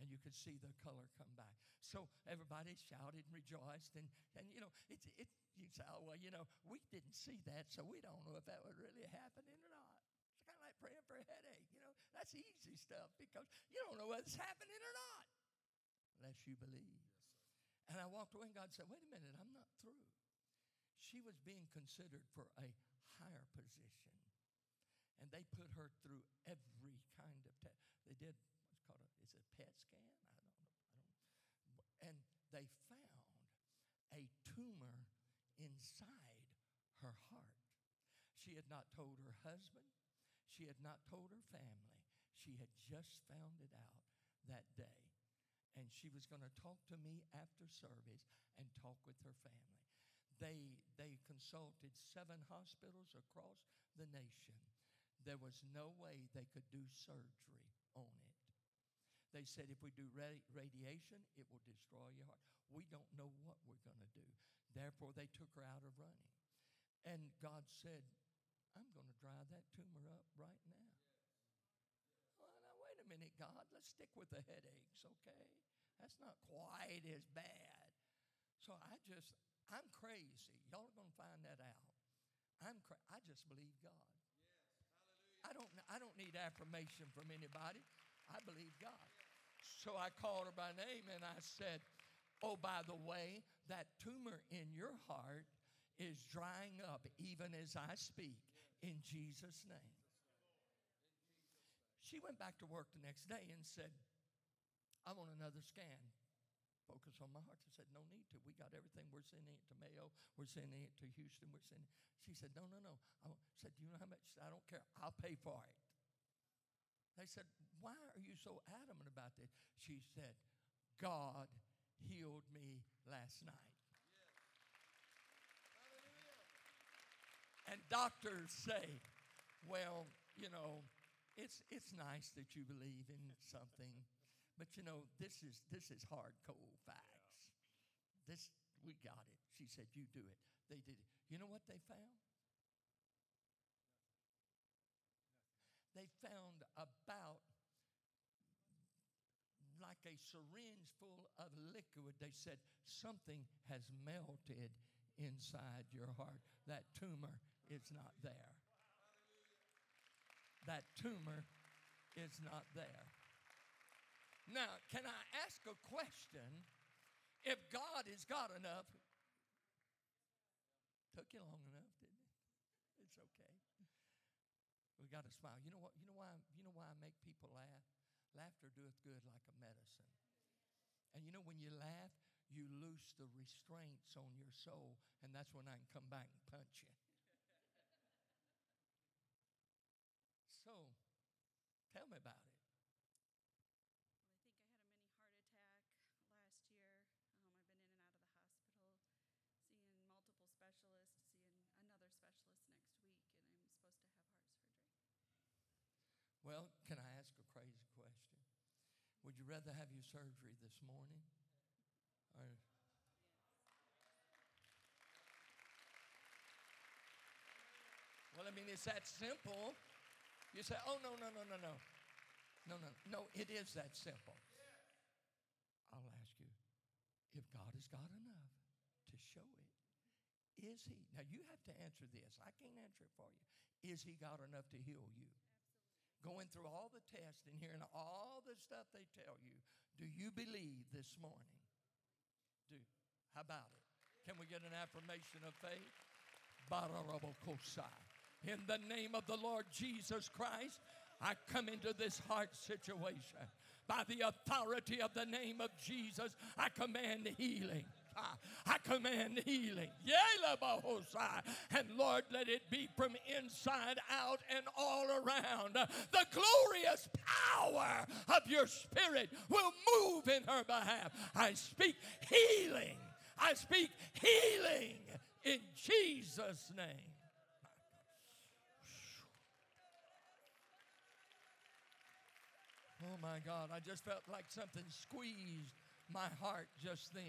And you could see the color come back. So everybody shouted and rejoiced. And, and you know, it's, it, you say, oh, well, you know, we didn't see that, so we don't know if that was really happening or not. It's kind of like praying for a headache. You know, that's easy stuff because you don't know whether it's happening or not unless you believe. Yes, and I walked away and God said, wait a minute, I'm not through. She was being considered for a higher position. And they put her through every kind of test. They did what's called a, is PET scan? I don't know. I don't, and they found a tumor inside her heart. She had not told her husband. She had not told her family. She had just found it out that day. And she was going to talk to me after service and talk with her family. They, they consulted seven hospitals across the nation there was no way they could do surgery. They said if we do radiation, it will destroy your heart. We don't know what we're going to do. Therefore, they took her out of running. And God said, I'm going to dry that tumor up right now. Well, now, wait a minute, God. Let's stick with the headaches, okay? That's not quite as bad. So I just, I'm crazy. Y'all are going to find that out. I'm cra- I just believe God. I don't, I don't need affirmation from anybody. I believe God. So I called her by name and I said, Oh, by the way, that tumor in your heart is drying up even as I speak in Jesus' name. She went back to work the next day and said, I want another scan. Focus on my heart. I said, No need to. We got everything. We're sending it to Mayo. We're sending it to Houston. We're sending. She said, No, no, no. I said, Do you know how much? I don't care. I'll pay for it. They said, Why are you so adamant about this? She said, God healed me last night. And doctors say, well, you know, it's, it's nice that you believe in something, but you know, this is, this is hard, cold facts. This, we got it. She said, you do it. They did it. You know what they found? they found about like a syringe full of liquid. They said something has melted inside your heart. That tumor is not there. That tumor is not there. Now, can I ask a question? If God is God enough, took you long enough, didn't it? It's okay. We got to smile. You know what? You know why? You know why I make people laugh? Laughter doeth good like a medicine. And you know when you laugh, you loose the restraints on your soul, and that's when I can come back and punch you. so, tell me about it. Well, can I ask a crazy question? Would you rather have your surgery this morning? Or Well, I mean, it's that simple. You say, oh, no, no, no, no, no. No, no, no, it is that simple. I'll ask you if God is God enough to show it, is He? Now, you have to answer this. I can't answer it for you. Is He God enough to heal you? Going through all the tests and hearing all the stuff they tell you, do you believe this morning? Do. How about it? Can we get an affirmation of faith? In the name of the Lord Jesus Christ, I come into this heart situation. By the authority of the name of Jesus, I command healing. I command healing. And Lord, let it be from inside out and all around. The glorious power of your Spirit will move in her behalf. I speak healing. I speak healing In Jesus' name. Oh my God, I just felt like something squeezed my heart just then.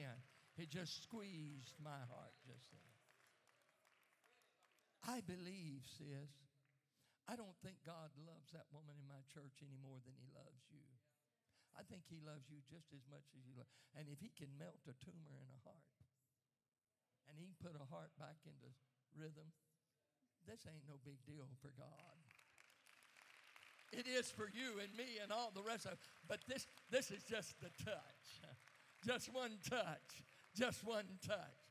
It just squeezed my heart just then. I believe, sis. I don't think God loves that woman in my church any more than he loves you. I think he loves you just as much as you love. And if he can melt a tumor in a heart and he can put a heart back into rhythm, this ain't no big deal for God. It is for you and me and all the rest of it. But this, this is just the touch. Just one touch. Just one touch.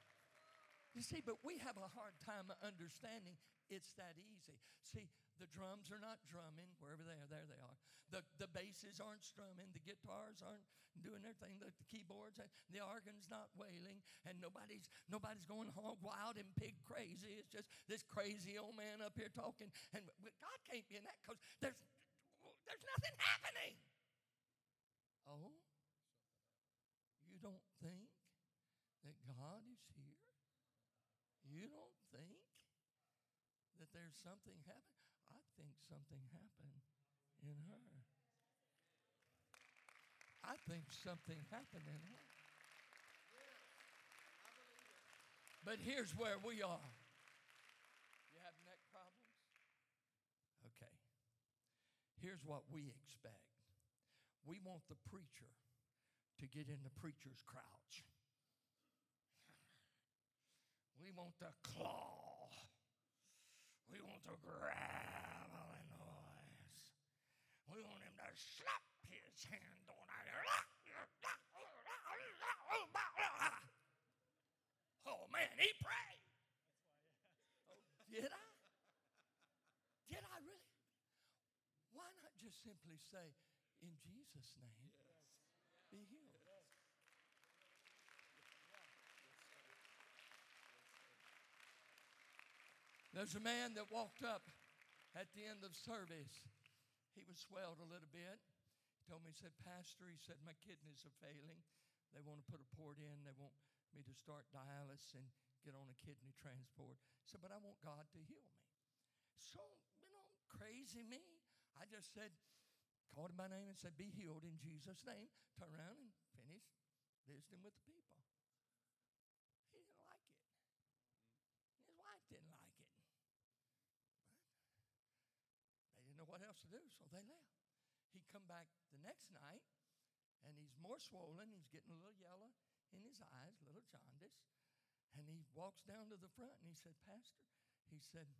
You see, but we have a hard time understanding it's that easy. See, the drums are not drumming wherever they are. There they are. The, the basses aren't strumming. The guitars aren't doing their thing. The, the keyboards, the organ's not wailing, and nobody's nobody's going hog wild and pig crazy. It's just this crazy old man up here talking. And God can't be in that because there's there's nothing happening. Oh, you don't think God is here? You don't think that there's something happening? I think something happened in her. I think something happened in her. But here's where we are. You have neck problems? Okay. Here's what we expect we want the preacher to get in the preacher's crouch. We want the claw. We want to grab noise. We want him to slap his hand on our. Oh man, he prayed. Oh, did I? Did I really? Why not just simply say, in Jesus' name, be healed. There's a man that walked up at the end of service. He was swelled a little bit. He told me, he said, Pastor, he said, my kidneys are failing. They want to put a port in. They want me to start dialysis and get on a kidney transport. He said, but I want God to heal me. So, you know, crazy me. I just said, called him by name and said, Be healed in Jesus' name. Turn around and finish visiting with the people. He didn't like it. His wife didn't like it. They didn't know what else to do, so they left. He come back the next night, and he's more swollen. He's getting a little yellow in his eyes, a little jaundice. And he walks down to the front and he said, Pastor, he said,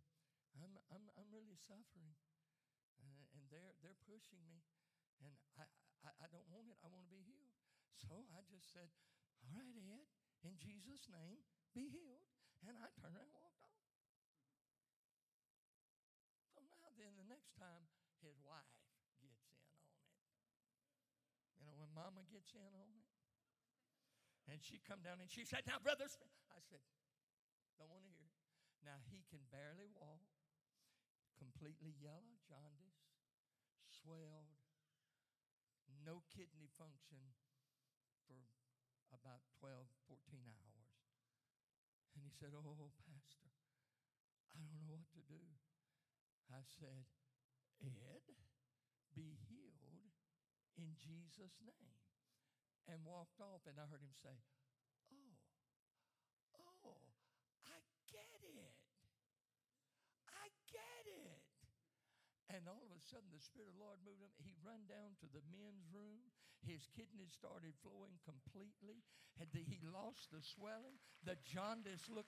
I'm, I'm, I'm really suffering uh, and they're they're pushing me, and I, I I don't want it. I want to be healed. So I just said, "All right, Ed, in Jesus' name, be healed." And I turned around and walked off. So now then, the next time his wife gets in on it, you know, when Mama gets in on it, and she come down and she said, "Now, brother," I said, "Don't want to hear it." Now he can barely walk, completely yellow, jaundice swelled, no kidney function for about 12, 14 hours. And he said, Oh, Pastor, I don't know what to do. I said, Ed, be healed in Jesus' name. And walked off, and I heard him say, Oh, oh, I get it. I get it. And all of a sudden, the Spirit of the Lord moved him. He run down to the men's room. His kidneys started flowing completely. He lost the swelling. The jaundice look.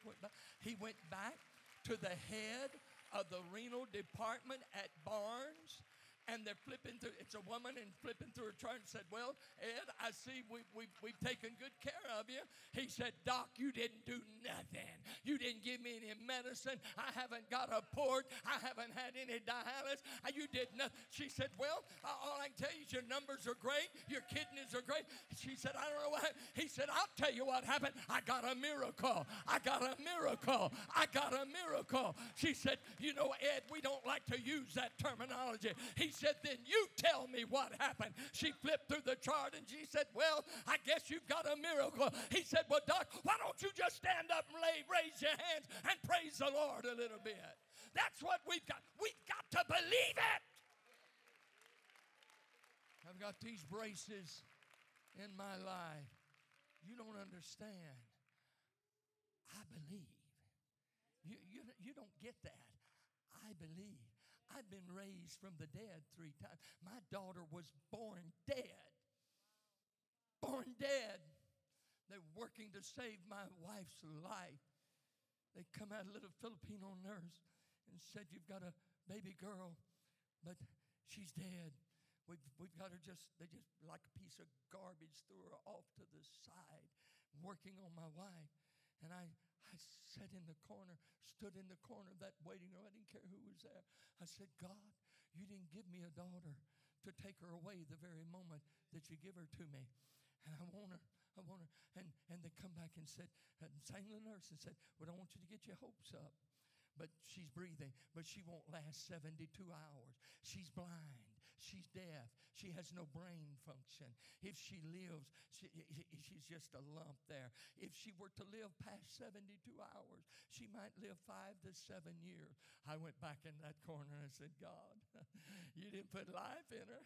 He went back to the head of the renal department at Barnes and they're flipping through. It's a woman and flipping through her chart and said, Well, Ed, I see we, we, we've taken good care of you. He said, Doc, you didn't do nothing. You didn't give me any medicine. I haven't got a port. I haven't had any dialysis. You did nothing. She said, Well, all I can tell you is your numbers are great. Your kidneys are great. She said, I don't know what. He said, I'll tell you what happened. I got a miracle. I got a miracle. I got a miracle. She said, You know, Ed, we don't like to use that terminology. He said, Then you tell me what happened. She flipped through the chart and she said, Well, I guess you've got a miracle. He said, Well, Doc, why don't you just stand up and lay, raise your hands and praise the Lord a little bit? That's what we've got. We've got to believe it. I've got these braces in my life. You don't understand. I believe. You, you, you don't get that. I believe. I've been raised from the dead three times. My daughter was born dead. Born dead. They're working to save my wife's life. They come out a little Filipino nurse and said, You've got a baby girl, but she's dead. We've, we've got her just, they just like a piece of garbage threw her off to the side, working on my wife. And I, I sat in the corner, stood in the corner of that waiting room. I didn't care who was there. I said, God, you didn't give me a daughter to take her away the very moment that you give her to me. And I want her. I want her. And, and they come back and said, and sang the nurse and said, Well, I want you to get your hopes up. But she's breathing, but she won't last 72 hours. She's blind. She's deaf. She has no brain function. If she lives, she, she's just a lump there. If she were to live past 72 hours, she might live five to seven years. I went back in that corner and I said, God, you didn't put life in her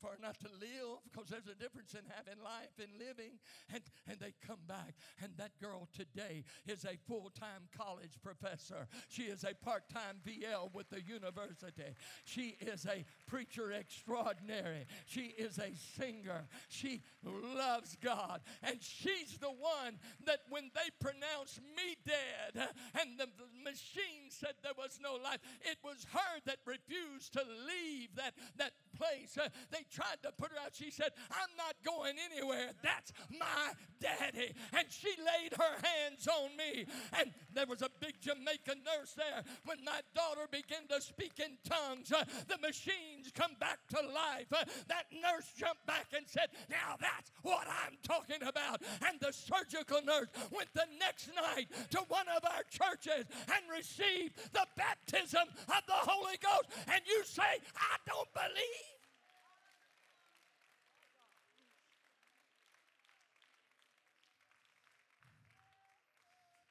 for not to live because there's a difference in having life and living. And, and they come back. And that girl today is a full time college professor. She is a part time VL with the university. She is a preacher extraordinary. She is a singer. She loves God. And she's the one that when they pronounced me dead and the machine said there was no life, it was her that refused to leave that, that place. Uh, they tried to put her out. She said, I'm not going anywhere. That's my daddy. And she laid her hands on me. And there was a big Jamaican nurse there. When my daughter began to speak in tongues, uh, the machines come back to life. Uh, that nurse jumped back and said, Now that's what I'm talking about. And the surgical nurse went the next night to one of our churches and received the baptism of the Holy Ghost. And you say, I don't believe.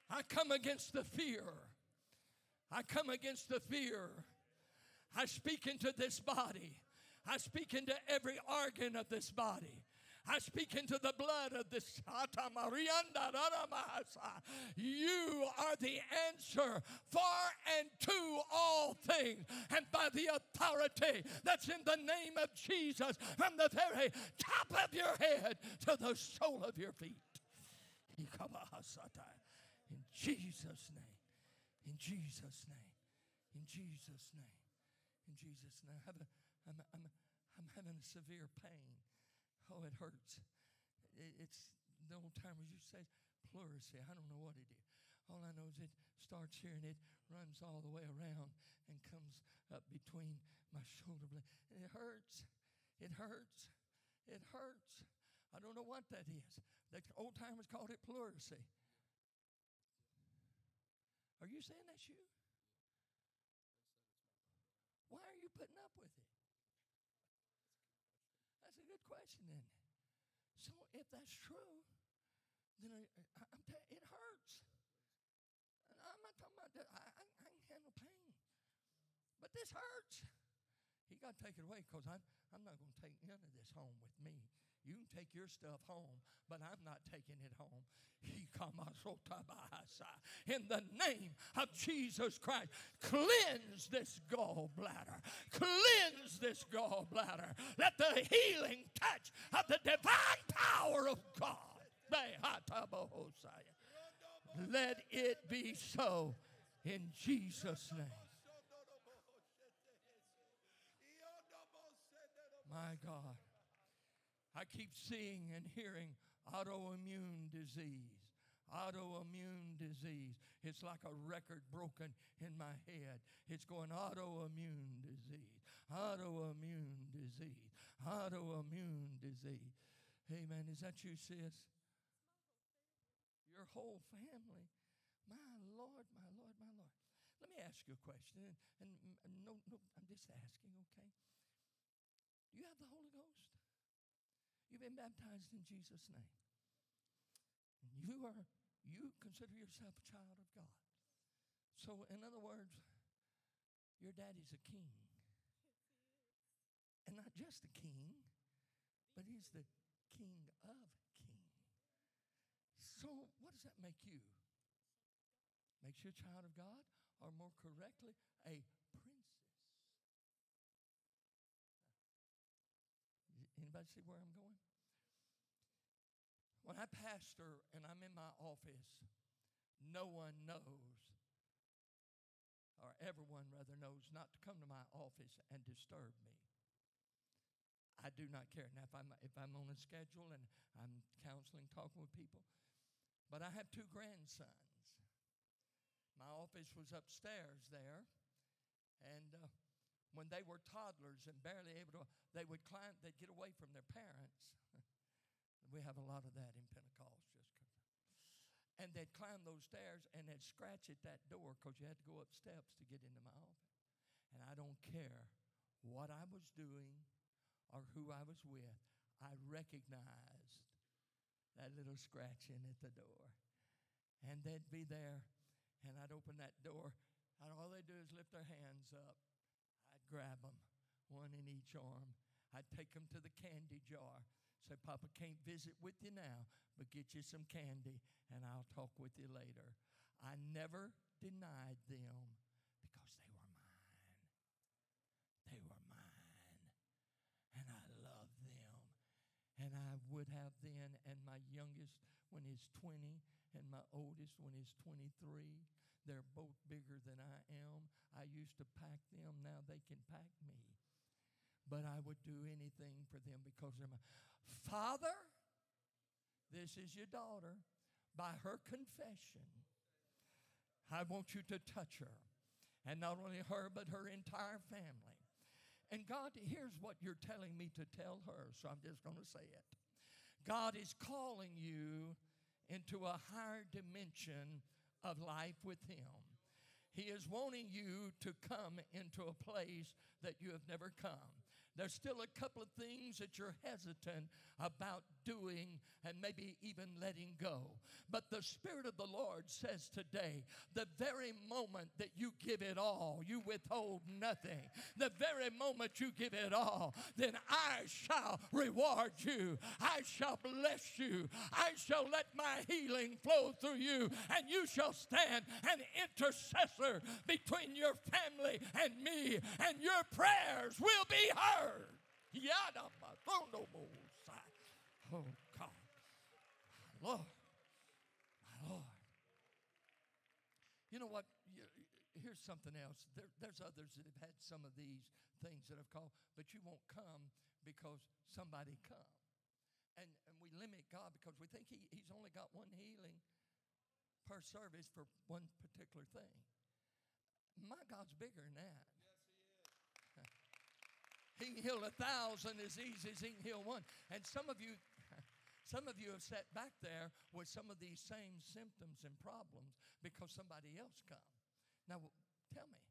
I come against the fear. I come against the fear. I speak into this body. I speak into every organ of this body. I speak into the blood of this. You are the answer for and to all things. And by the authority that's in the name of Jesus, from the very top of your head to the sole of your feet. Jesus' name. In Jesus' name. In Jesus' name. In Jesus' name. I have a, I'm, I'm, I'm having a severe pain. Oh, it hurts. It's the old timers used to say pleurisy. I don't know what it is. All I know is it starts here and it runs all the way around and comes up between my shoulder blades. It hurts. It hurts. It hurts. I don't know what that is. The old timers called it pleurisy. Are you saying that's you? Why are you putting up with it? That's a good question, it? So if that's true, then I, am t- it hurts. I'm not talking about that. I, I, I can handle pain. But this hurts. He got to take it away because I'm, I'm not going to take none of this home with me. You can take your stuff home, but I'm not taking it home. In the name of Jesus Christ, cleanse this gallbladder. Cleanse this gallbladder. Let the healing touch of the divine power of God. Let it be so in Jesus' name. My God. I keep seeing and hearing autoimmune disease. Autoimmune disease. It's like a record broken in my head. It's going autoimmune disease, autoimmune disease, autoimmune disease. Hey, Amen. Is that you, sis? Your whole family. My Lord, my Lord, my Lord. Let me ask you a question. And, and no, no, I'm just asking, okay? Do You have the Holy. You've been baptized in Jesus' name. You are you consider yourself a child of God. So in other words, your daddy's a king. And not just a king, but he's the king of kings. So what does that make you? Makes you a child of God, or more correctly, a Anybody see where I'm going? When I pastor and I'm in my office, no one knows, or everyone rather knows, not to come to my office and disturb me. I do not care. Now, if I'm, if I'm on a schedule and I'm counseling, talking with people, but I have two grandsons. My office was upstairs there, and uh, when they were toddlers and barely able to, they would climb, they'd get away from their parents. we have a lot of that in Pentecost. Just and they'd climb those stairs and they'd scratch at that door because you had to go up steps to get into my office. And I don't care what I was doing or who I was with, I recognized that little scratching at the door. And they'd be there and I'd open that door, and all they'd do is lift their hands up. Grab them, one in each arm. I'd take them to the candy jar. Say, Papa can't visit with you now, but get you some candy, and I'll talk with you later. I never denied them because they were mine. They were mine. And I love them. And I would have then, and my youngest, when he's 20, and my oldest when he's 23. They're both bigger than I am. I used to pack them, now they can pack me. But I would do anything for them because they're my father. This is your daughter. By her confession, I want you to touch her. And not only her, but her entire family. And God, here's what you're telling me to tell her, so I'm just going to say it. God is calling you into a higher dimension of life with Him. He is wanting you to come into a place that you have never come. There's still a couple of things that you're hesitant about doing and maybe even letting go. But the Spirit of the Lord says today, the very moment that you give it all, you withhold nothing. The very moment you give it all, then I shall reward you. I shall bless you. I shall let my healing flow through you, and you shall stand an intercessor between your family and me, and your prayers will be heard. Oh, God. My Lord. My Lord. You know what? Here's something else. There, there's others that have had some of these things that I've called, but you won't come because somebody come. And, and we limit God because we think he, He's only got one healing per service for one particular thing. My God's bigger than that. He can heal a thousand as easy as he can heal one. And some of you, some of you have sat back there with some of these same symptoms and problems because somebody else come. Now, tell me.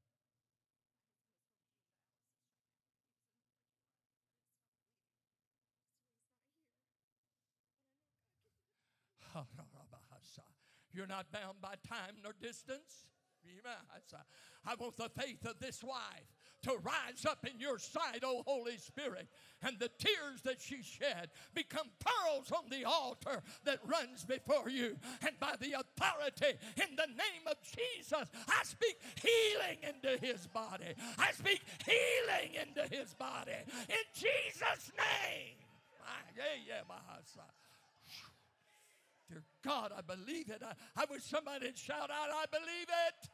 You're not bound by time nor distance. I want the faith of this wife to rise up in your sight, O Holy Spirit. And the tears that she shed become pearls on the altar that runs before you. And by the authority in the name of Jesus, I speak healing into his body. I speak healing into his body. In Jesus' name. Ah, yeah, yeah, my son. Dear God, I believe it. I, I wish somebody would shout out, I believe it.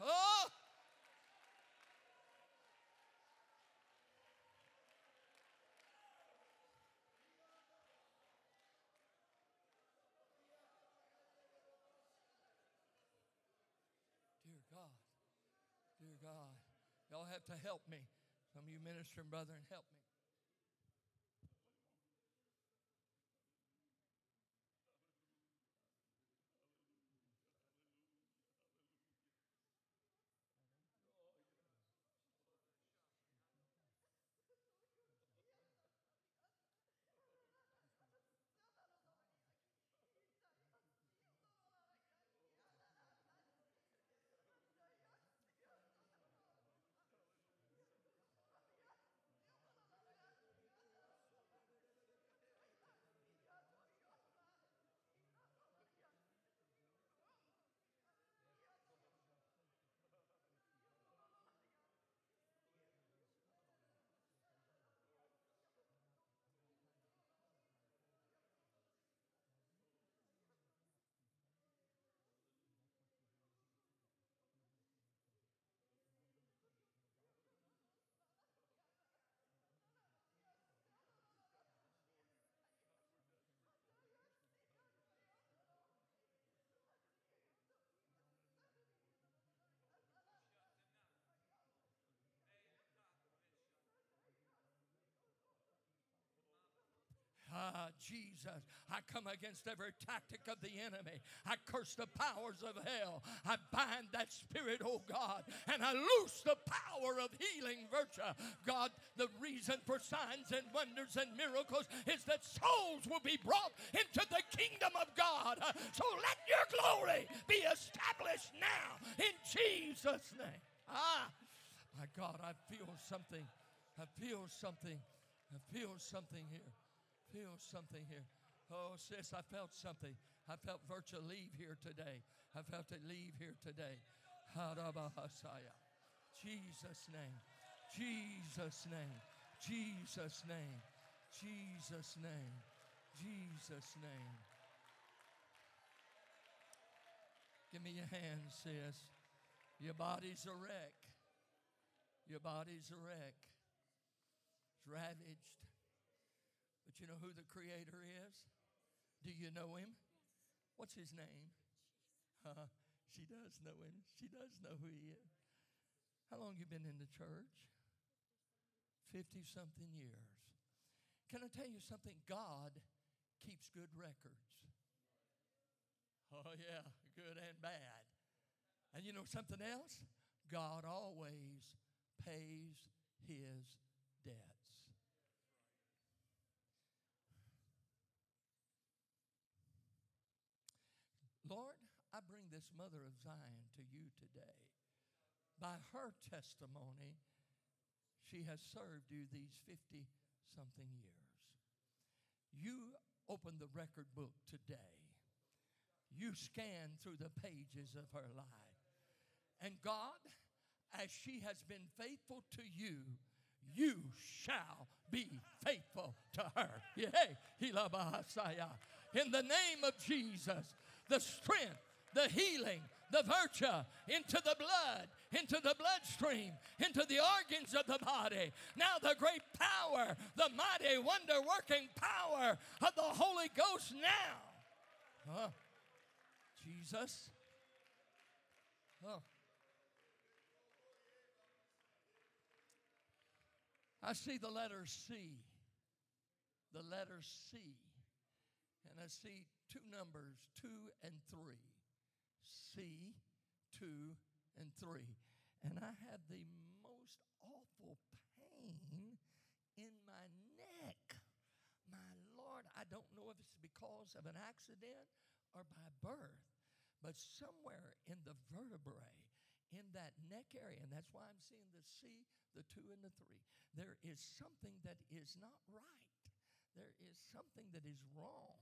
Oh! Dear God, dear God, y'all have to help me. Some of you ministering brethren, help me. Ah, Jesus, I come against every tactic of the enemy. I curse the powers of hell. I bind that spirit, oh God, and I loose the power of healing virtue. God, the reason for signs and wonders and miracles is that souls will be brought into the kingdom of God. So let your glory be established now in Jesus' name. Ah, my God, I feel something. I feel something. I feel something here feel something here. Oh, sis, I felt something. I felt virtue leave here today. I felt it leave here today. Jesus' name. Jesus' name. Jesus' name. Jesus' name. Jesus' name. Give me your hand, sis. Your body's a wreck. Your body's a wreck. It's ravaged. But you know who the Creator is? Do you know Him? What's His name? Uh, she does know Him. She does know who He is. How long you been in the church? 50 something years. Can I tell you something? God keeps good records. Oh, yeah, good and bad. And you know something else? God always pays his debt. Lord, I bring this mother of Zion to you today. By her testimony, she has served you these 50 something years. You open the record book today. You scan through the pages of her life. And God, as she has been faithful to you, you shall be faithful to her. Yeah. Uh, in the name of Jesus the strength, the healing, the virtue into the blood, into the bloodstream, into the organs of the body. Now, the great power, the mighty, wonder working power of the Holy Ghost now. Oh, Jesus. Oh. I see the letter C. The letter C. And I see two numbers, two and three. C, two and three. And I have the most awful pain in my neck. My Lord, I don't know if it's because of an accident or by birth, but somewhere in the vertebrae, in that neck area, and that's why I'm seeing the C, the two, and the three, there is something that is not right. There is something that is wrong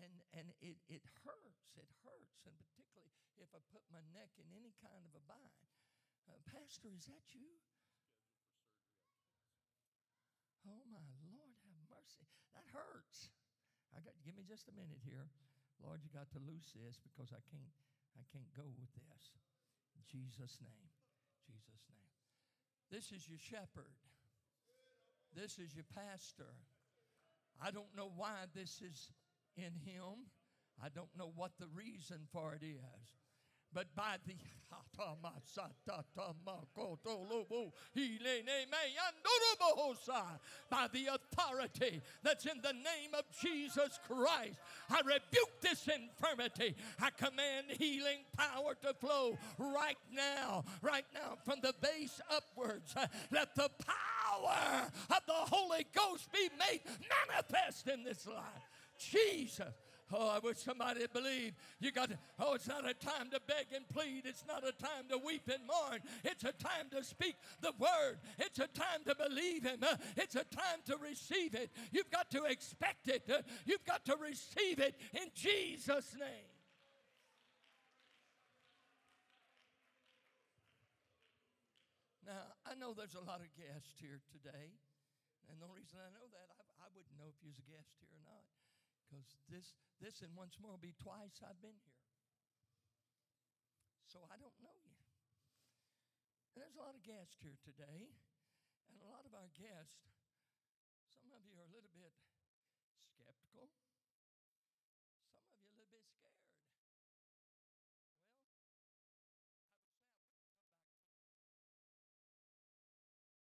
and and it, it hurts. It hurts, and particularly if I put my neck in any kind of a bind. Uh, Pastor, is that you? Oh my Lord, have mercy. That hurts. I got give me just a minute here. Lord, you got to loose this because I can't I can't go with this. In Jesus' name. Jesus' name. This is your shepherd. This is your pastor. I don't know why this is in him. I don't know what the reason for it is. But by the by the authority that's in the name of Jesus Christ, I rebuke this infirmity. I command healing power to flow right now, right now, from the base upwards. Let the power of the Holy Ghost be made manifest in this life. Jesus. Oh, I wish somebody believed. You got to, oh, it's not a time to beg and plead. It's not a time to weep and mourn. It's a time to speak the word. It's a time to believe Him. Uh, it's a time to receive it. You've got to expect it. Uh, you've got to receive it in Jesus' name. Now, I know there's a lot of guests here today. And the reason I know that, I, I wouldn't know if you was a guest here or not because this, this and once more will be twice I've been here. So I don't know you. And there's a lot of guests here today, and a lot of our guests,